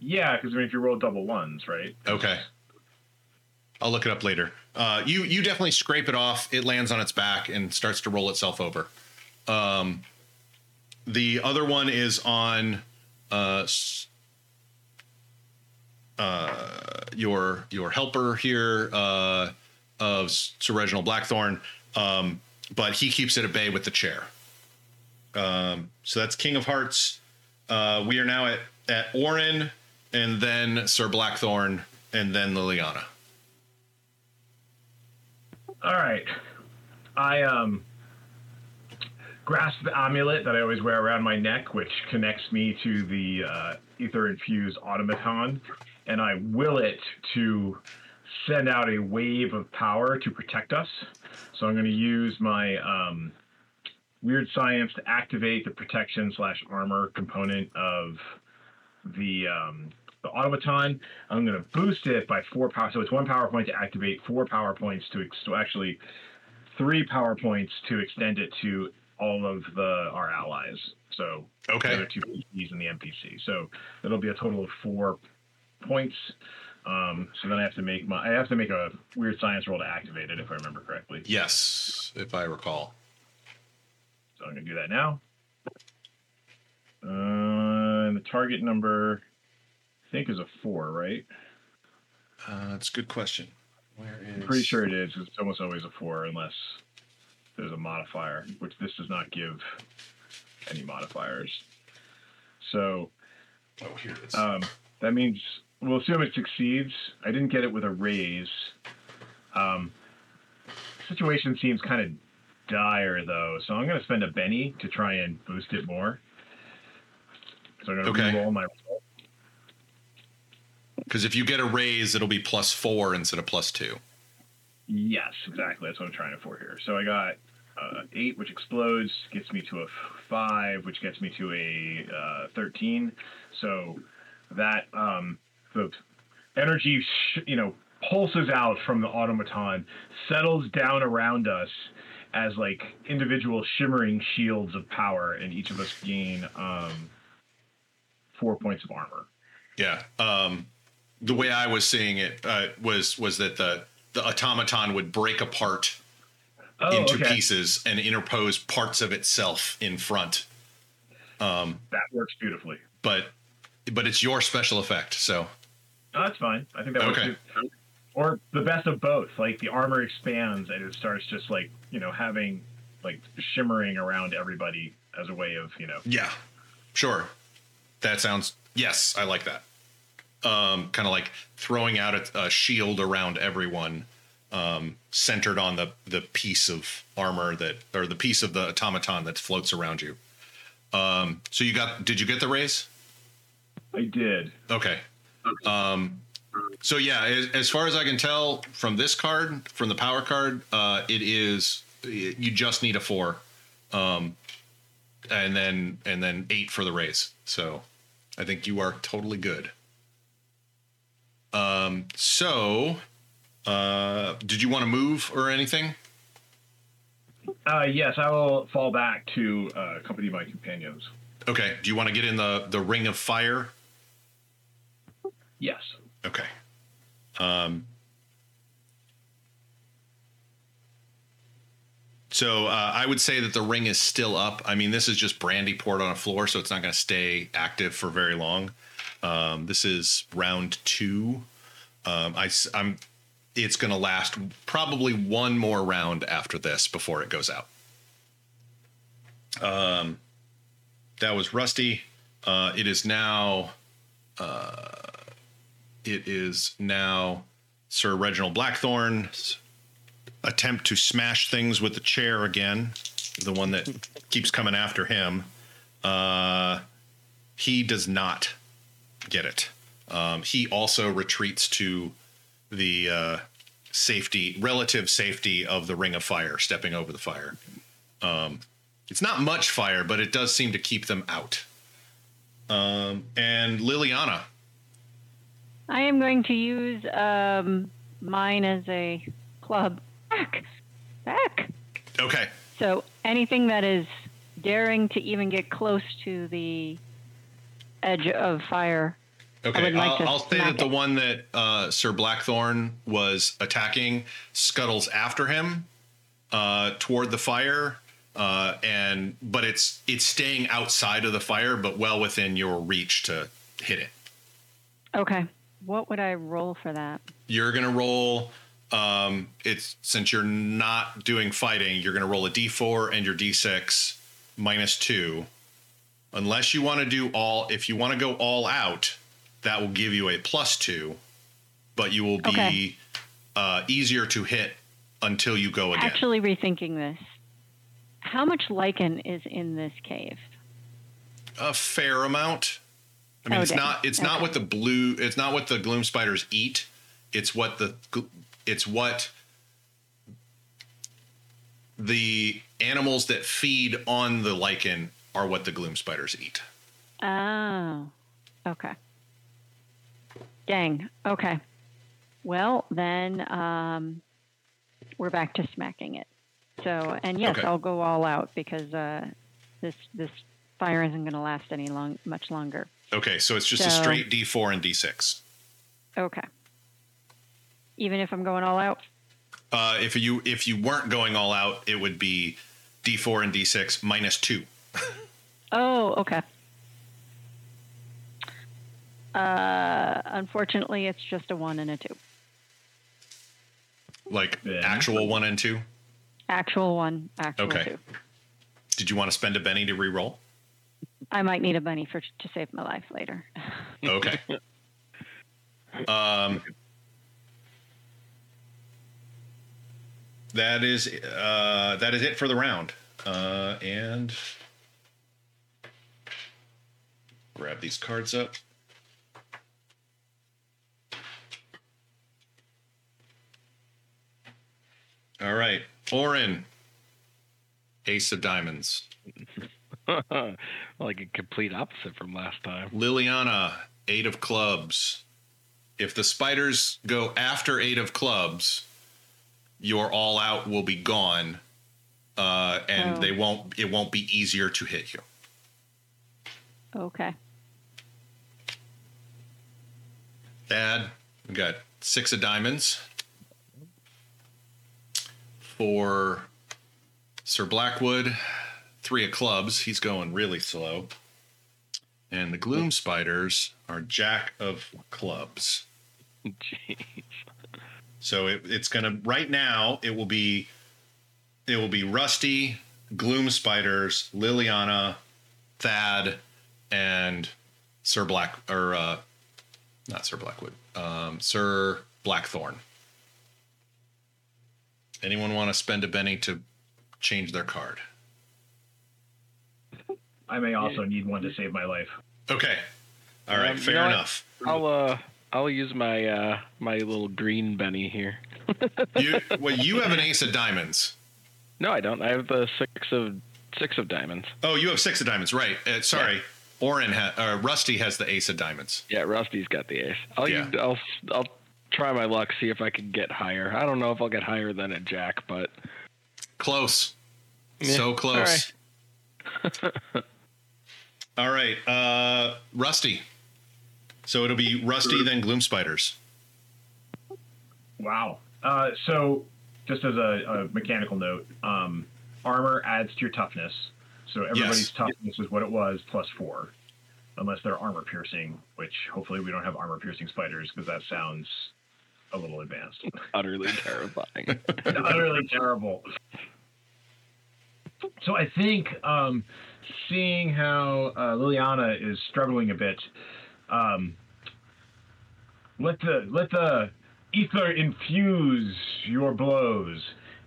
Yeah, because I mean, if you roll double ones, right? Okay. I'll look it up later. Uh, you you definitely scrape it off. It lands on its back and starts to roll itself over. Um, the other one is on uh, uh, your your helper here uh, of Sir Reginald Blackthorne, um, but he keeps it at bay with the chair. Um, so that's King of Hearts. Uh, we are now at at Orin, and then Sir Blackthorne, and then Liliana. All right. I um grasp the amulet that I always wear around my neck, which connects me to the uh, ether infused automaton, and I will it to send out a wave of power to protect us. So I'm going to use my um, weird science to activate the protection slash armor component of the um, the automaton. I'm going to boost it by four power. So it's one power point to activate, four power points to ex- actually three power points to extend it to all of the our allies. So the Okay. other two PCs and the NPC. So it'll be a total of four points. Um, so then I have to make my I have to make a weird science roll to activate it if I remember correctly. Yes, if I recall. So I'm gonna do that now. Uh, and the target number I think is a four, right? Uh, that's a good question. Where is? I'm pretty sure it is. It's almost always a four unless there's a modifier, which this does not give any modifiers. So Oh, here it is. um, that means we'll assume it succeeds. I didn't get it with a raise. Um, situation seems kind of dire though, so I'm going to spend a Benny to try and boost it more. So I'm going to Okay. re-roll my. Because if you get a raise, it'll be plus four instead of plus two. Yes, exactly. That's what I'm trying for here. So I got uh, eight, which explodes, gets me to a five, which gets me to a uh, thirteen. So that um, the energy, sh- you know, pulses out from the automaton, settles down around us as like individual shimmering shields of power, and each of us gain um, four points of armor. Yeah. Um, the way I was seeing it uh, was was that the the automaton would break apart Oh, into okay. pieces and interpose parts of itself in front. Um, That works beautifully. But but it's your special effect, so Oh, that's fine. I think that Okay. works. too. Or the best of both. Like the armor expands and it starts just like you know having like shimmering around everybody as a way of you know. yeah, sure. That sounds yes, I like that. Um, kind of like throwing out a, a shield around everyone, um, centered on the the piece of armor that or the piece of the automaton that floats around you. Um, so you got? Did you get the raise? I did. Okay. Um, so yeah, as, as far as I can tell from this card, from the power card, uh, it is you just need a four, um, and then and then eight for the raise. So I think you are totally good. Um, so uh, did you want to move or anything? Uh, yes, I will fall back to uh, accompany my companions. Okay. Do you want to get in the the ring of fire? Yes. Okay. Um, so uh, I would say that the ring is still up. I mean, this is just brandy poured on a floor, so it's not going to stay active for very long. Um, this is round two. Um, I, am It's going to last probably one more round after this before it goes out. Um, that was Rusty. Uh, it is now it is now Sir Reginald Blackthorne's attempt to smash things with the chair again, the one that keeps coming after him. Uh, he does not get it. Um, he also retreats to the uh, safety, relative safety of the ring of fire, stepping over the fire. Um, it's not much fire, but it does seem to keep them out. Um, and Liliana, I am going to use um, mine as a club. Back, back. okay, So anything that is daring to even get close to the edge of fire. Okay, like I'll, I'll say that the one that uh, Sir Blackthorne was attacking scuttles after him uh, toward the fire, uh, and but it's it's staying outside of the fire, but well within your reach to hit it. Okay. What would I roll for that? You're gonna roll. Um, it's since you're not doing fighting, you're gonna roll a d4 and your d6 minus two, unless you want to do all. If you want to go all out, that will give you a plus two, but you will be Okay. uh, easier to hit until you go again. Actually, rethinking this, how much lichen is in this cave? a fair amount. I mean, Oh, it's dang. not it's not what the blue it's not what the gloom spiders eat. It's what the it's what the animals that feed on the lichen are what the gloom spiders eat. Oh, okay. Dang. Okay. Well, then um, we're back to smacking it. So, and yes, Okay. I'll go all out because uh, this this fire isn't going to last any long much longer. Okay, so it's just a straight D4 and D6. Okay. Even if I'm going all out. Uh, if you if you weren't going all out, it would be D4 and D6 minus two. Oh, okay. Uh, unfortunately, it's just a one and a two. Like Yeah. actual one and two. Actual one, actual Okay. two. Did you want to spend a Benny to re-roll? I might need a Benny for to save my life later. Okay. um, that is uh, that is it for the round. Uh, and grab these cards up. All right, Orin, Ace of Diamonds. like a complete opposite from last time. Liliana, Eight of Clubs. If the spiders go after Eight of Clubs, your all out will be gone, uh, and Oh. they won't. It won't be easier to hit you. Okay. Thad, we got six of diamonds. For Sir Blackwood, three of clubs. He's going really slow. And the gloom spiders are jack of clubs. Jeez. So it, it's gonna right now. It will be, it will be Rusty, Gloom Spiders, Liliana, Thad, and Sir Black or uh, not Sir Blackwood, um, Sir Blackthorne. Anyone want to spend a Benny to change their card? I may also need one to save my life. Okay, all right, Um, you fair know what? enough. I'll uh I'll use my uh my little green Benny here. You well, you have an ace of diamonds. No, I don't. I have the six of six of diamonds. Oh, you have six of diamonds, right? Uh, sorry, Orin ha- uh, Rusty has the ace of diamonds. Yeah, Rusty's got the ace. I'll Yeah. use, I'll I'll try my luck, see if I can get higher. I don't know if I'll get higher than a jack, but Close. Yeah, So all close. All right. Uh Rusty. So it'll be Rusty then Gloom Spiders. Wow. Uh, so, just as a, a mechanical note, um, armor adds to your toughness. So everybody's Yes. toughness is what it was plus four, unless they're armor piercing. Which hopefully we don't have armor piercing spiders because that sounds a little advanced. utterly terrifying. utterly terrible. So I think um, seeing how uh, Liliana is struggling a bit, um, let the let the ether infuse your blows,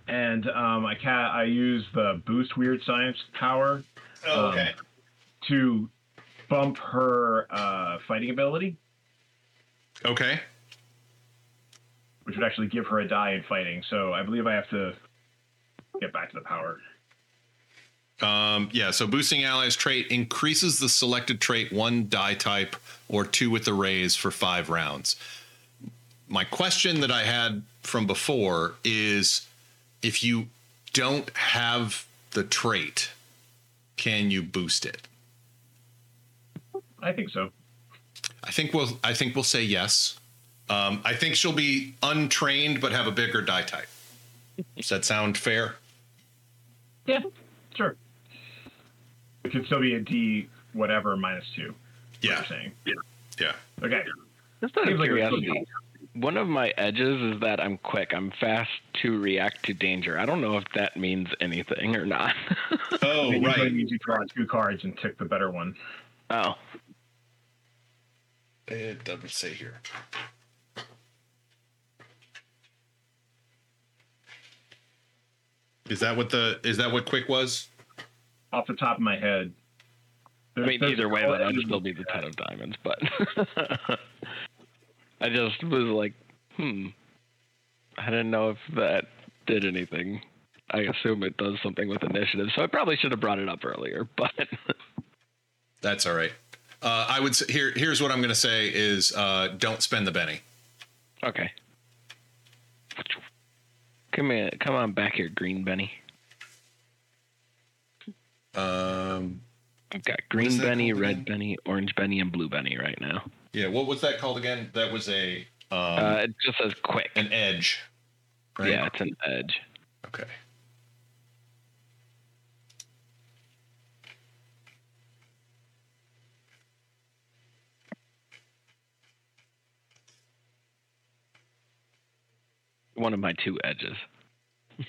and um, I ca- I use the boost weird science power Oh, Um, okay. to bump her uh, fighting ability, Okay. which would actually give her a die in fighting. So I believe I have to get back to the power. Um, yeah, so boosting allies trait increases the selected trait one die type or two with the raise for five rounds. My question that I had from before is if you don't have the trait, can you boost it? I think so. I think we'll I think we'll say yes. Um, I think she'll be untrained but have a bigger die type. Does that sound fair? Yeah, sure. It could still be a D whatever minus two. what Yeah. You're saying. Yeah. Okay. Just out of Seems like a curiosity, good one of my edges is that I'm quick. I'm fast to react to danger. I don't know if that means anything or not. Oh, It usually right. means you draw two cards and tick the better one. oh, It doesn't say here. Is that what the is that what quick was? Off the top of my head. I mean, either way, there's- then I'd still be the ten of diamonds. But I just was like, hmm. I didn't know if that did anything. I assume it does something with initiative, so I probably should have brought it up earlier. But That's all right. Uh, I would say, here. Here's what I'm going to say: is uh, don't spend the Benny. okay, come here, come on back here, Green Benny. Um, I've got Green that Benny, Red again? Benny, Orange Benny, and Blue Benny right now. yeah. What was that called again? That was a um, uh, it just says quick. an edge. Right? Yeah, it's an edge. Okay. One of my two edges.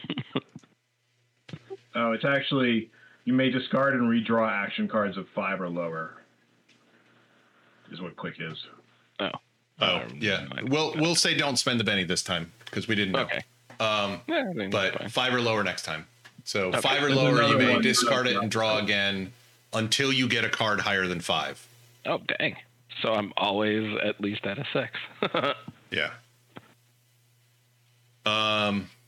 Oh, it's actually you may discard and redraw action cards of five or lower. Is what quick is. Oh. Oh, Um, yeah. We'll we'll say don't spend the Benny this time because we didn't know. Okay. Um, Yeah, I think but five or lower next time. So Okay. five or lower, you may one. discard it and draw again until you get a card higher than five. Oh dang! So I'm always at least at a six. Yeah. Um, let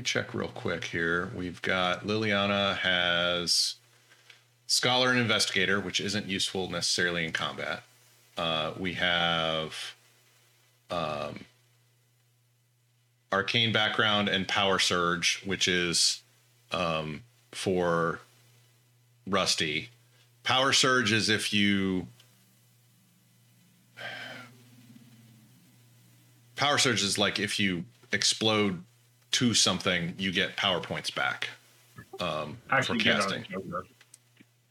me check real quick here. We've got Liliana has scholar and investigator, which isn't useful necessarily in combat. Uh, we have um, arcane background and power surge, which is um, for Rusty. Power surge is if you power surge is like if you explode to something, you get power points back um, for Actually, get it on a casting.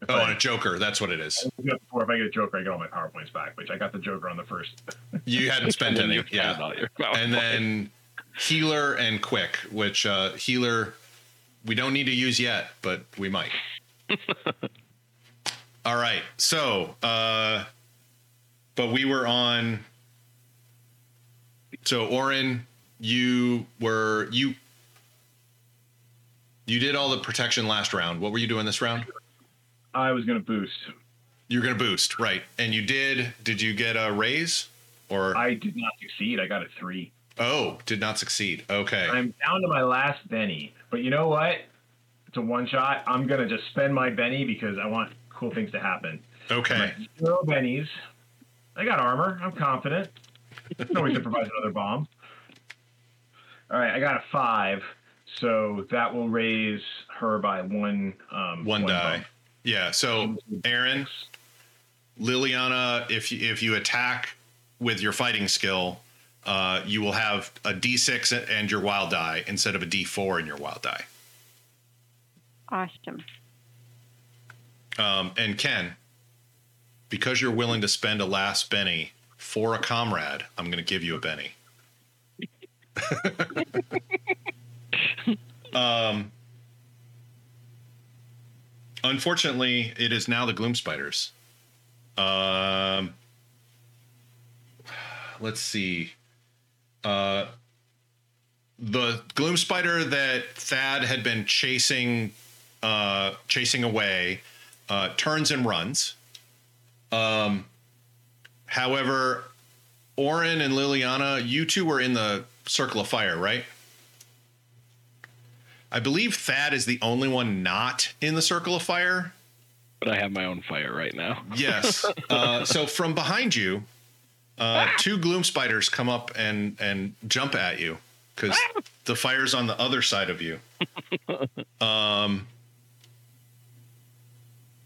If Oh, I, on a Joker, that's what it is. or if I get a Joker, I get all my power points back, which I got the Joker on the first. You hadn't spent And any, yeah. all your power And points. then healer and quick, which uh, healer we don't need to use yet, but we might. all right, so uh, but we were on. So Orin, you were you. You did all the protection last round. What were you doing this round? I was going to boost. You're going to boost, right? And you did. Did you get a raise? Or I did not succeed. I got a three. oh, did not succeed. Okay. I'm down to my last Benny. But you know what? It's a one shot. I'm going to just spend my Benny because I want cool things to happen. Okay. Zero Bennies. I got armor. I'm confident. No to improvise another bomb. All right, I got a five. So that will raise her by one. Um, One die. bump. Yeah. So Aaron, Liliana, if you, if you attack with your fighting skill, uh, you will have a D6 and your wild die instead of a D4 in your wild die. Awesome. Um, and Ken, because you're willing to spend a last Benny for a comrade, I'm going to give you a Benny. um, unfortunately, it is now the Gloom Spiders. Um, let's see. Uh, the Gloom Spider that Thad had been chasing, uh, chasing away, uh, turns and runs. Um, however, Orin and Liliana, you two were in the circle of fire, right? I believe Thad is the only one not in the circle of fire. but I have my own fire right now. Yes. uh, so from behind you, uh, two gloom spiders come up and and jump at you because the fire's on the other side of you. Um,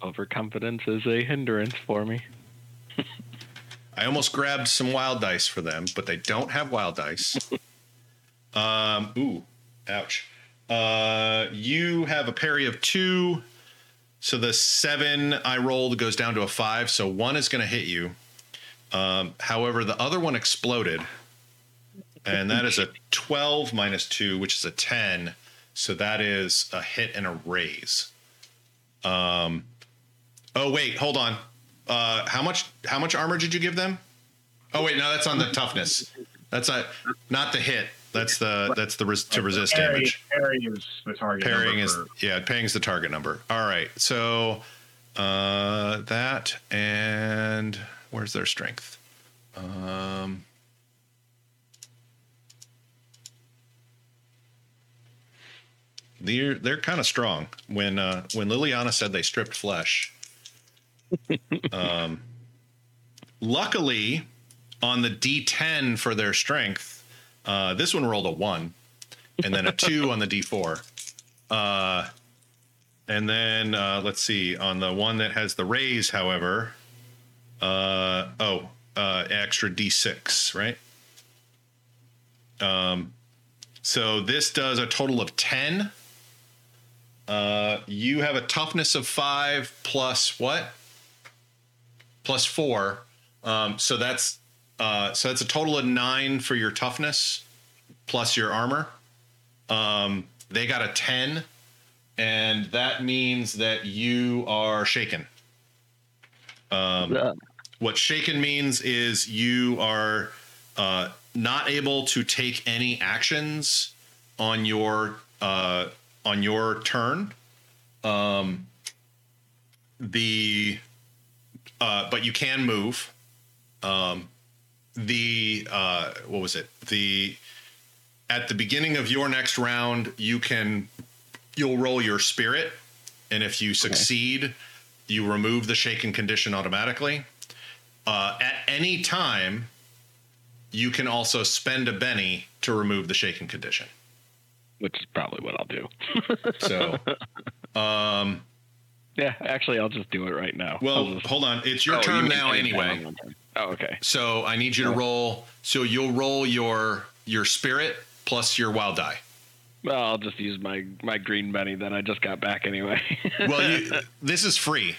Overconfidence is a hindrance for me. I almost grabbed some wild dice for them, but they don't have wild dice. Um, ooh, ouch. Uh, you have a parry of two. So the seven I rolled goes down to a five. So one is going to hit you. Um, however, the other one exploded. And that is a 12 minus two, which is a 10. So that is a hit and a raise. Um, oh, wait, hold on. Uh, how much how much armor did you give them? Oh wait, no, that's on the toughness. That's not the hit. That's the that's the res, to resist Parry- damage. Parry is the target. Parrying number is for- yeah, parrying is the target number. All right, so uh, that and where's their strength? Um, they're they're kind of strong. When uh, when Liliana said they stripped flesh, um, luckily on the D10 for their strength, uh, this one rolled a one, and then a two on the D4. Uh, and then uh, let's see on the one that has the raise, however. Uh, oh, uh, extra D6, right? Um, so this does a total of 10. Uh, you have a toughness of five plus what? Plus four. Um, so that's uh, so that's a total of nine for your toughness plus your armor. Um, they got a 10, and that means that you are shaken. Um, what shaken means is you are uh, not able to take any actions on your uh, on your turn. Um, the uh, but you can move. Um, the uh, what was it? The at the beginning of your next round, you can you'll roll your spirit, and if you succeed, you remove the shaken condition automatically. Uh, at any time, you can also spend a Benny to remove the shaken condition. which is probably what I'll do. So, um, yeah, actually, I'll just do it right now. well, just- hold on. It's your Oh, turn mean now, anyway. one on one turn. Oh, okay. So I need you to roll. So you'll roll your your spirit plus your wild die. Well, I'll just use my my green Benny that I just got back anyway. Well, you, this is free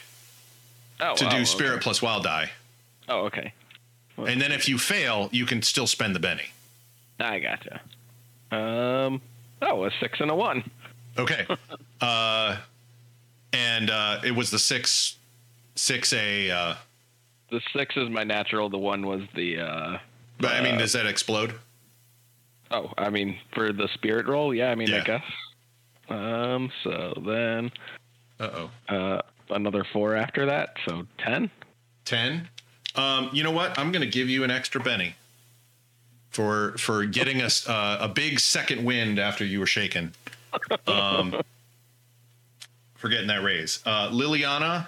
oh, to oh, do spirit Okay. plus wild die, Oh, okay. and then if you fail, you can still spend the Benny. I gotcha. Um. Oh, a six and a one. Okay. uh, and uh, it was the six six a. Uh, The six is my natural. The one was the. uh but I mean, Uh, does that explode? Oh, I mean, for the spirit roll, yeah. I mean, Yeah. I guess. Um. So then, Uh oh. uh, another four after that. So ten. 10 um, you know what i'm going to give you an extra benny for for getting us uh, a big second wind after you were shaken um, for getting that raise uh, liliana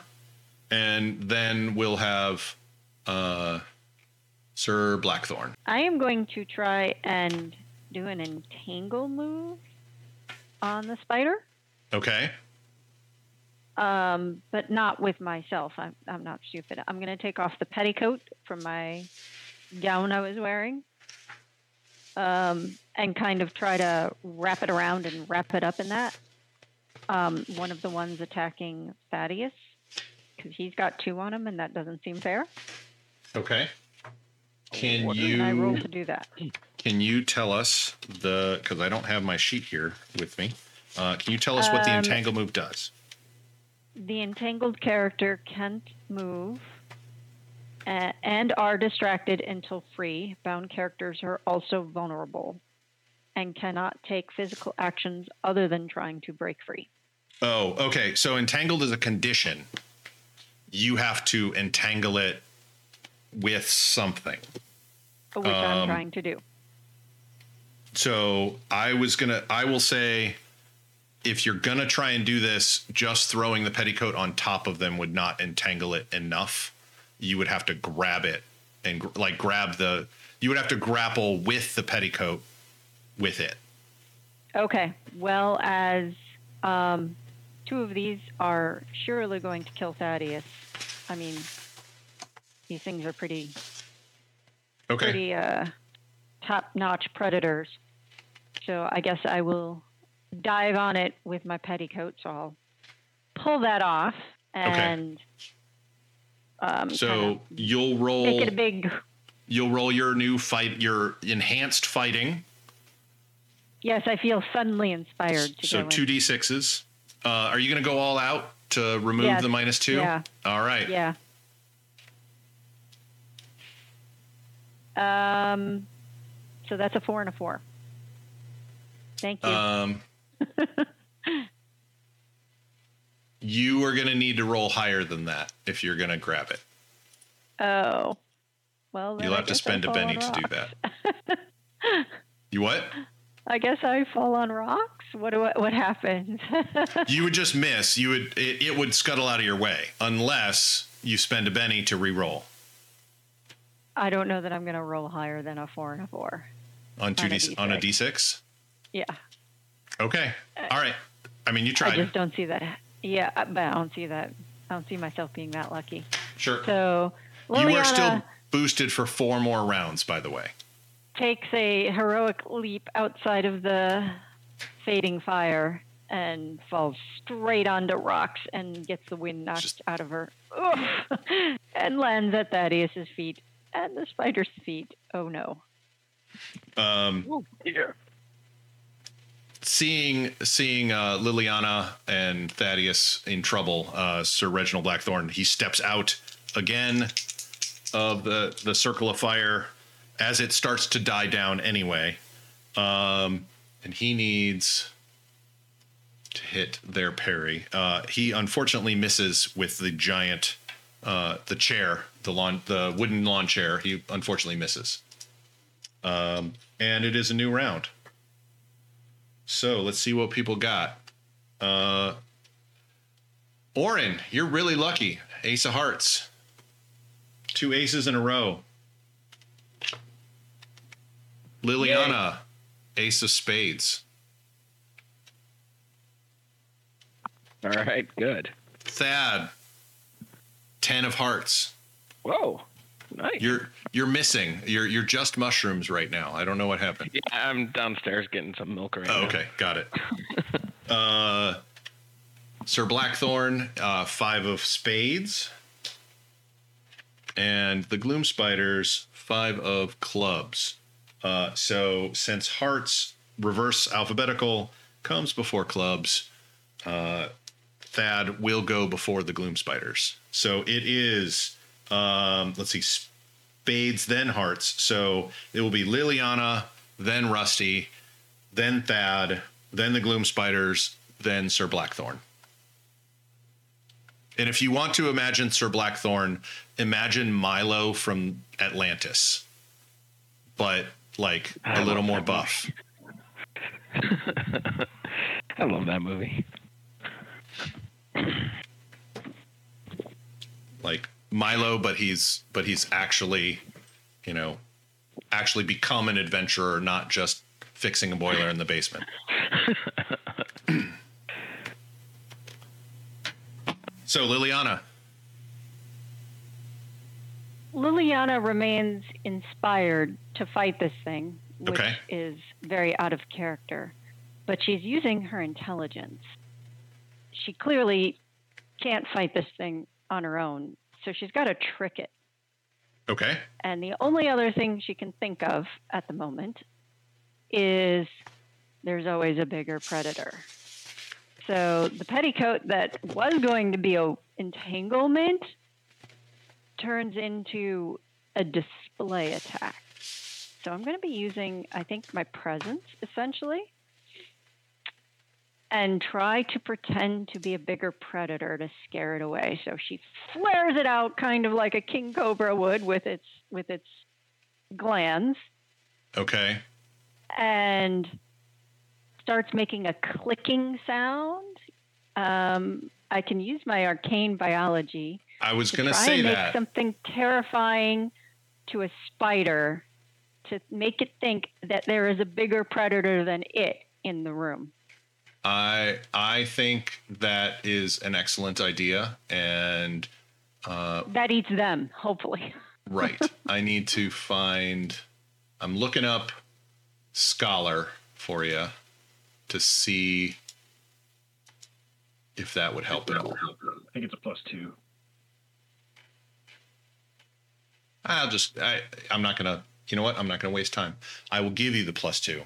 and then we'll have uh, sir blackthorne I am going to try and do an entangle move on the spider, okay um, but not with myself. I'm, I'm not stupid. I'm going to take off the petticoat from my gown I was wearing um, and kind of try to wrap it around and wrap it up in that. Um, one of the ones attacking Thaddeus, because he's got two on him, and that doesn't seem fair. okay can What can I roll you to do that? can you tell us the because i don't have my sheet here with me uh, can you tell us what the Um, entangle move does the entangled character can't move and are distracted until free. Bound characters are also vulnerable and cannot take physical actions other than trying to break free. Oh, okay. So entangled is a condition. You have to entangle it with something. Which I'm Um, trying to do. So I was gonna. I will say, if you're gonna try and do this, just throwing the petticoat on top of them would not entangle it enough. You would have to grab it and gr- like grab the. You would have to grapple with the petticoat with it. Okay. Well, as um, two of these are surely going to kill Thaddeus. I mean, these things are pretty Okay. pretty uh, top-notch predators. So I guess I will dive on it with my petticoat. So I'll pull that off and um, So you'll roll. make it a big. You'll roll your new fight. Your enhanced fighting. Yes, I feel suddenly inspired to So two d sixes. Uh, are you going to go all out to remove Yes. the minus two? Yeah. All right. Yeah. Um. So that's a four and a four. Thank you. Um, you are going to need to roll higher than that if you're going to grab it. oh. Well, then You'll have to spend a Benny to do that. You what? I guess I fall on rocks. What I, what happens? You would just miss. You would it, it would scuttle out of your way unless you spend a Benny to re-roll I don't know that I'm going to roll higher than a four and a four. on two On a d on a D6. d6. Yeah, Okay. All right. I mean, you tried. I just don't see that. Yeah, uh, but I don't see that. I don't see myself being that lucky. Sure. So You are still boosted for four more rounds, by the way. takes a heroic leap outside of the fading fire and falls straight onto rocks and gets the wind knocked Just- out of her Oof. and lands at Thaddeus's feet and the spider's feet. Oh no. Um, Oh, dear. seeing seeing uh, Liliana and Thaddeus in trouble, uh, Sir Reginald Blackthorne, he steps out again of the the circle of fire as it starts to die down anyway, um, and he needs. to hit their parry. Uh, he unfortunately misses with the giant, uh, the chair, the lawn, the wooden lawn chair. He unfortunately misses. Um, and it is a new round. So let's see what people got. Uh, Orin, you're really lucky. Ace of Hearts. Two aces in a row. Liliana, Ace of Spades. All right, good. Thad, Ten of Hearts. Whoa, nice. You're you're missing. You're you're just mushrooms right now. I don't know what happened. yeah, I'm downstairs getting some milk right Oh, now. okay, got it. uh, Sir Blackthorne, uh, five of spades, and the Gloom Spiders, five of clubs. Uh, so since hearts reverse alphabetical comes before clubs, uh, Thad will go before the Gloom Spiders. So it is, um, let's see, spades then hearts. So it will be Liliana, then Rusty, then Thad, then the Gloom Spiders, then Sir Blackthorne. And if you want to imagine Sir Blackthorne, imagine Milo from Atlantis, but like I a little more buff. I love that movie. Like Milo, but he's but he's actually, you know, actually become an adventurer, not just fixing a boiler in the basement. so Liliana, Liliana remains inspired to fight this thing, which Okay. is very out of character, but she's using her intelligence. She clearly can't fight this thing on her own, so she's got to trick it. okay, And the only other thing she can think of at the moment is there's always a bigger predator. So the petticoat that was going to be a entanglement turns into a display attack. So I'm going to be using, I think, my presence essentially and try to pretend to be a bigger predator to scare it away. So she flares it out kind of like a king cobra would with its with its glands okay, and starts making a clicking sound. Um, I can use my arcane biology I was to gonna try say and make that. something terrifying to a spider to make it think that there is a bigger predator than it in the room. I I think that is an excellent idea, and uh, That eats them, hopefully. right, I need to find. I'm looking up scholar for you to see if that would help at all. I think it's a plus two. I'll just I I'm not gonna you know what I'm not gonna waste time. I will give you the plus two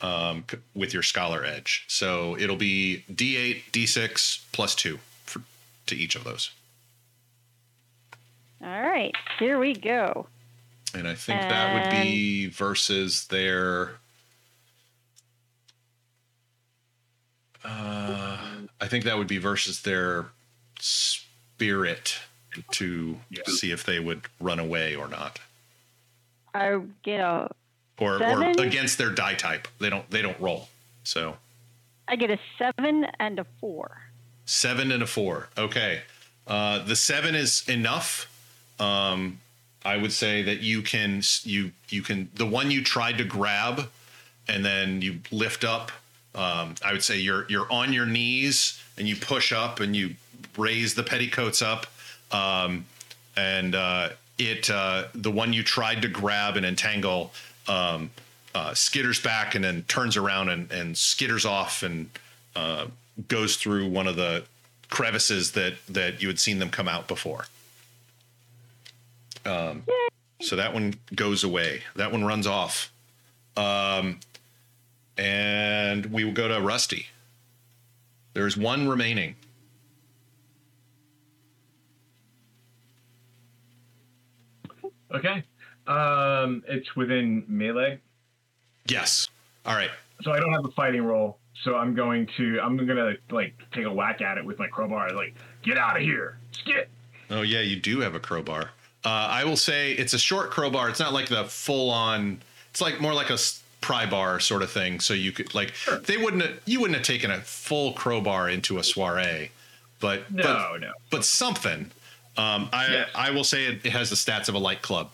um, c- with your scholar edge. So it'll be D8, D6 plus two for, to each of those. All right, here we go. And I think that would be versus their. Uh, I think that would be versus their spirit to Yeah. see if they would run away or not, I get a or Seven? or against their die type. They don't they don't roll. So I get a seven and a four. seven and a four. Okay, uh, the seven is enough. Um, I would say that you can you you can the one you tried to grab and then you lift up. Um, I would say you're you're on your knees and you push up and you raise the petticoats up, um, and uh, it uh, the one you tried to grab and entangle um, uh, skitters back and then turns around and, and skitters off and uh, goes through one of the crevices that that you had seen them come out before. Um, so that one goes away. That one runs off. Um, and we will go to Rusty. There's one remaining. Okay. Um, it's within melee, Yes. All right. so I don't have a fighting roll. So I'm going to I'm gonna like take a whack at it with my crowbar. Like, get out of here, skit. Oh yeah, you do have a crowbar. Uh, I will say it's a short crowbar. It's not like the full on. It's like more like a pry bar sort of thing. So you could like they wouldn't have, you wouldn't have taken a full crowbar into a soiree, but No, but, no. but something. Um, I Yes. I will say it, it has the stats of a light club.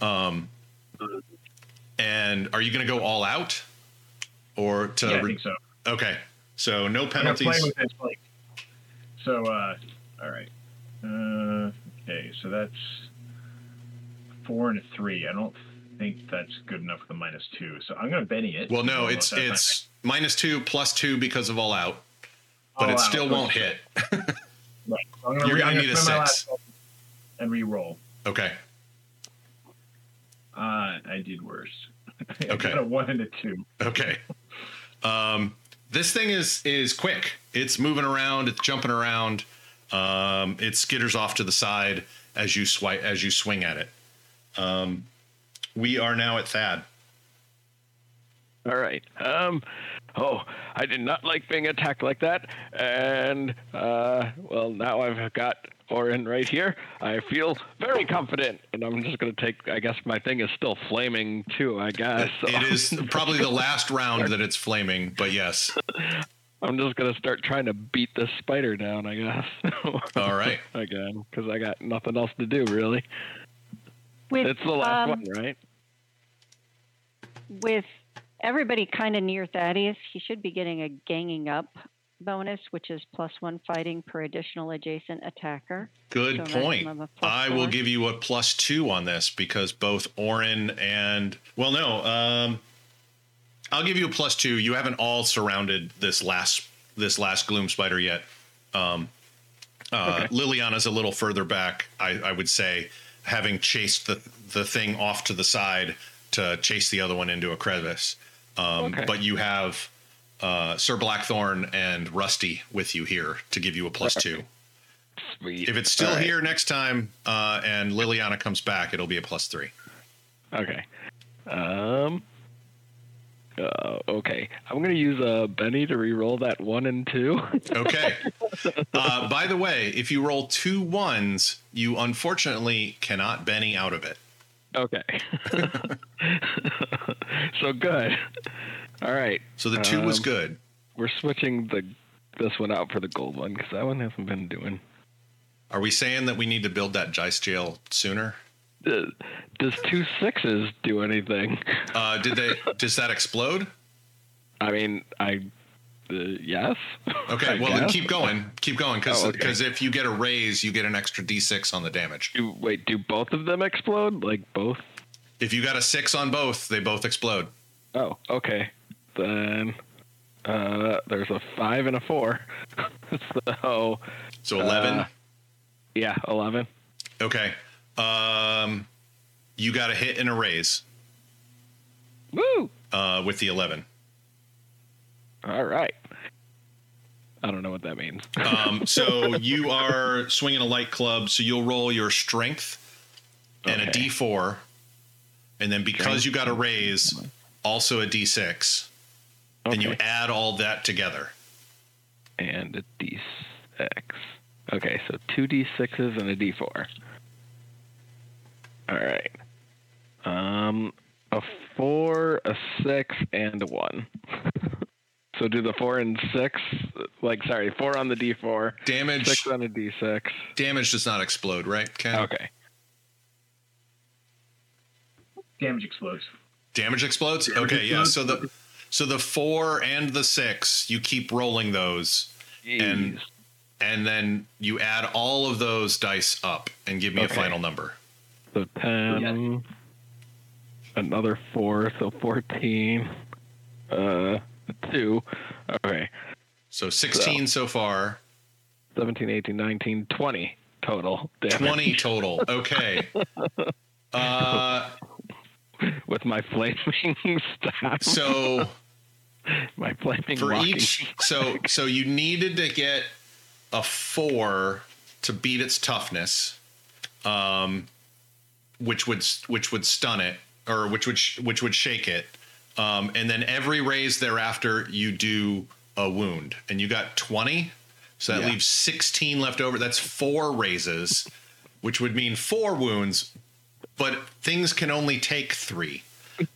Um, and are you going to go all out, or to? yeah, I think so. okay, so no play penalties. with this like. So uh, all right. Uh, okay, so that's four and a three. I don't think that's good enough with a minus two. So I'm gonna Benny it. Well, no, it's it's minus two plus two because of all out, but All it out, still won't hit. Right. So I'm gonna You're re- gonna I'm need a six. and re-roll. Okay. Uh, I did worse. I Okay. got a one and a two. Okay. Um, this thing is is quick. It's moving around. It's jumping around. Um, it skitters off to the side as you swipe as you swing at it. Um, we are now at Thad. All right. Um. Oh, I did not like being attacked like that, and uh, well, now I've got Orin right here. I feel very confident, and I'm just gonna take. I guess my thing is still flaming too. I guess so It is probably the last round that it's flaming, but yes. I'm just gonna start trying to beat this spider down. I guess. All right. Again, because I got nothing else to do really. With, It's the last um, one, right? with everybody kind of near Thaddeus, he should be getting a ganging up bonus, which is plus one fighting per additional adjacent attacker. Good So point. I will give you a plus two on this because both Orin and well, no, um, I'll give you a plus two. You haven't all surrounded this last this last gloom spider yet. Um, uh, Okay. Liliana's a little further back. I, I would say, having chased the the thing off to the side to chase the other one into a crevice. Um, Okay. But you have uh, Sir Blackthorne and Rusty with you here to give you a plus two. Sweet. If it's still right. here next time uh, and Liliana comes back, it'll be a plus three. Okay. Um. Uh, okay, I'm gonna use uh, Benny to re-roll that one and two. Okay. uh, by the way, if you roll two ones, you unfortunately cannot Benny out of it. Okay. so good. All right, So the two was Um, good. we're switching the this one out for the gold one because that one hasn't been doing. Are we saying that we need to build that dice jail sooner? Uh, does two sixes do anything? Uh, did they? does that explode? I mean, I uh, yes. Okay. Well, then keep going. Keep going because Oh, okay. if you get a raise, you get an extra d6 on the damage. Do, wait, do both of them explode? Like both? If you got a six on both, they both explode. Oh, okay. Then uh, there's a five and a four. so So eleven. Uh, yeah, eleven. okay. Um, you got a hit and a raise Woo! uh, with the eleven. All right. I don't know what that means. Um, so you are swinging a light club, so you'll roll your strength and a Okay. d4, and then because Strength. you got a raise, also a d6, and you add all that together. and a d6. Okay, so two d6s and a d4. All right. Um, a four, a six, and a one. so do the four and six, like sorry, four on the d4, Damage six on a d6. damage does not explode, right? Ken? Okay. Damage explodes. Damage explodes. Damage okay, yeah. So the so the four and the six, you keep rolling those, And- Jeez. and then you add all of those dice up and give me a final number. So 10, another 4, so 14, uh, 2. Okay, So sixteen so far. 17, 18, 19, 20 total. damage 20 total. Okay. Uh, With my flaming staff. so my flaming for each, so so you needed to get a four to beat its toughness, um, which would which would stun it or which would sh- which would shake it. Um, and then every raise thereafter, you do a wound, and you got 20. So that Yeah. leaves 16 left over. That's four raises, which would mean four wounds, but things can only take three.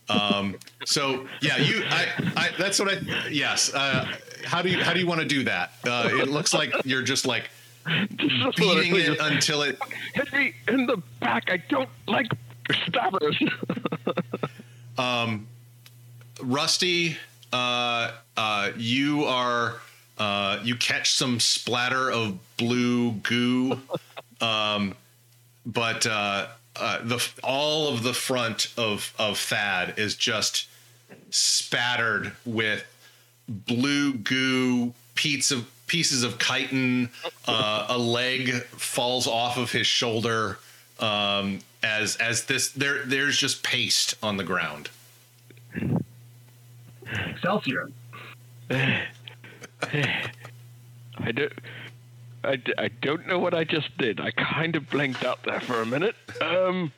Um, so yeah, you, I, I, that's what I, yes. Uh, how do you, how do you want to do that? Uh, it looks like you're just like beating it until it, hit me in the back. I don't like stabbers. Rusty, uh, uh, you are uh, you catch some splatter of blue goo, um, but uh, uh, the all of the front of of Thad is just spattered with blue goo, pieces of pieces of chitin. Uh, a leg falls off of his shoulder um, as as this there there's just paste on the ground. Excelsior. I don't. I, d- I don't know what I just did. I kind of blanked out there for a minute. Um.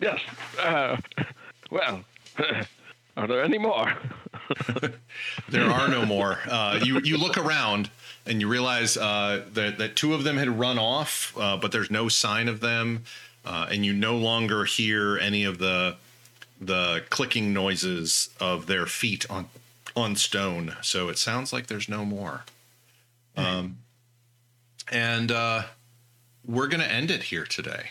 Yes. Uh, well, are there any more? There are no more. Uh, you you look around and you realize uh, that that two of them had run off, uh, but there's no sign of them, uh, and you no longer hear any of the the clicking noises of their feet on on stone. So it sounds like there's no more. Um, and uh, we're gonna end it here today.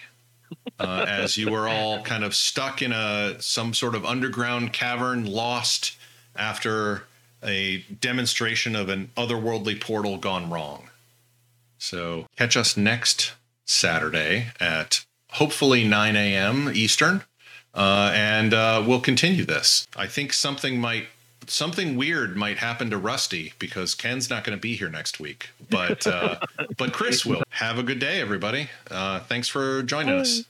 Uh, as you are all kind of stuck in a some sort of underground cavern, lost after a demonstration of an otherworldly portal gone wrong. So catch us next Saturday at hopefully 9 a.m. Eastern, uh, and uh, we'll continue this. I think something might. Something weird might happen to Rusty because Ken's not going to be here next week, but uh, but Chris will. Have a good day, everybody. Uh, thanks for joining us.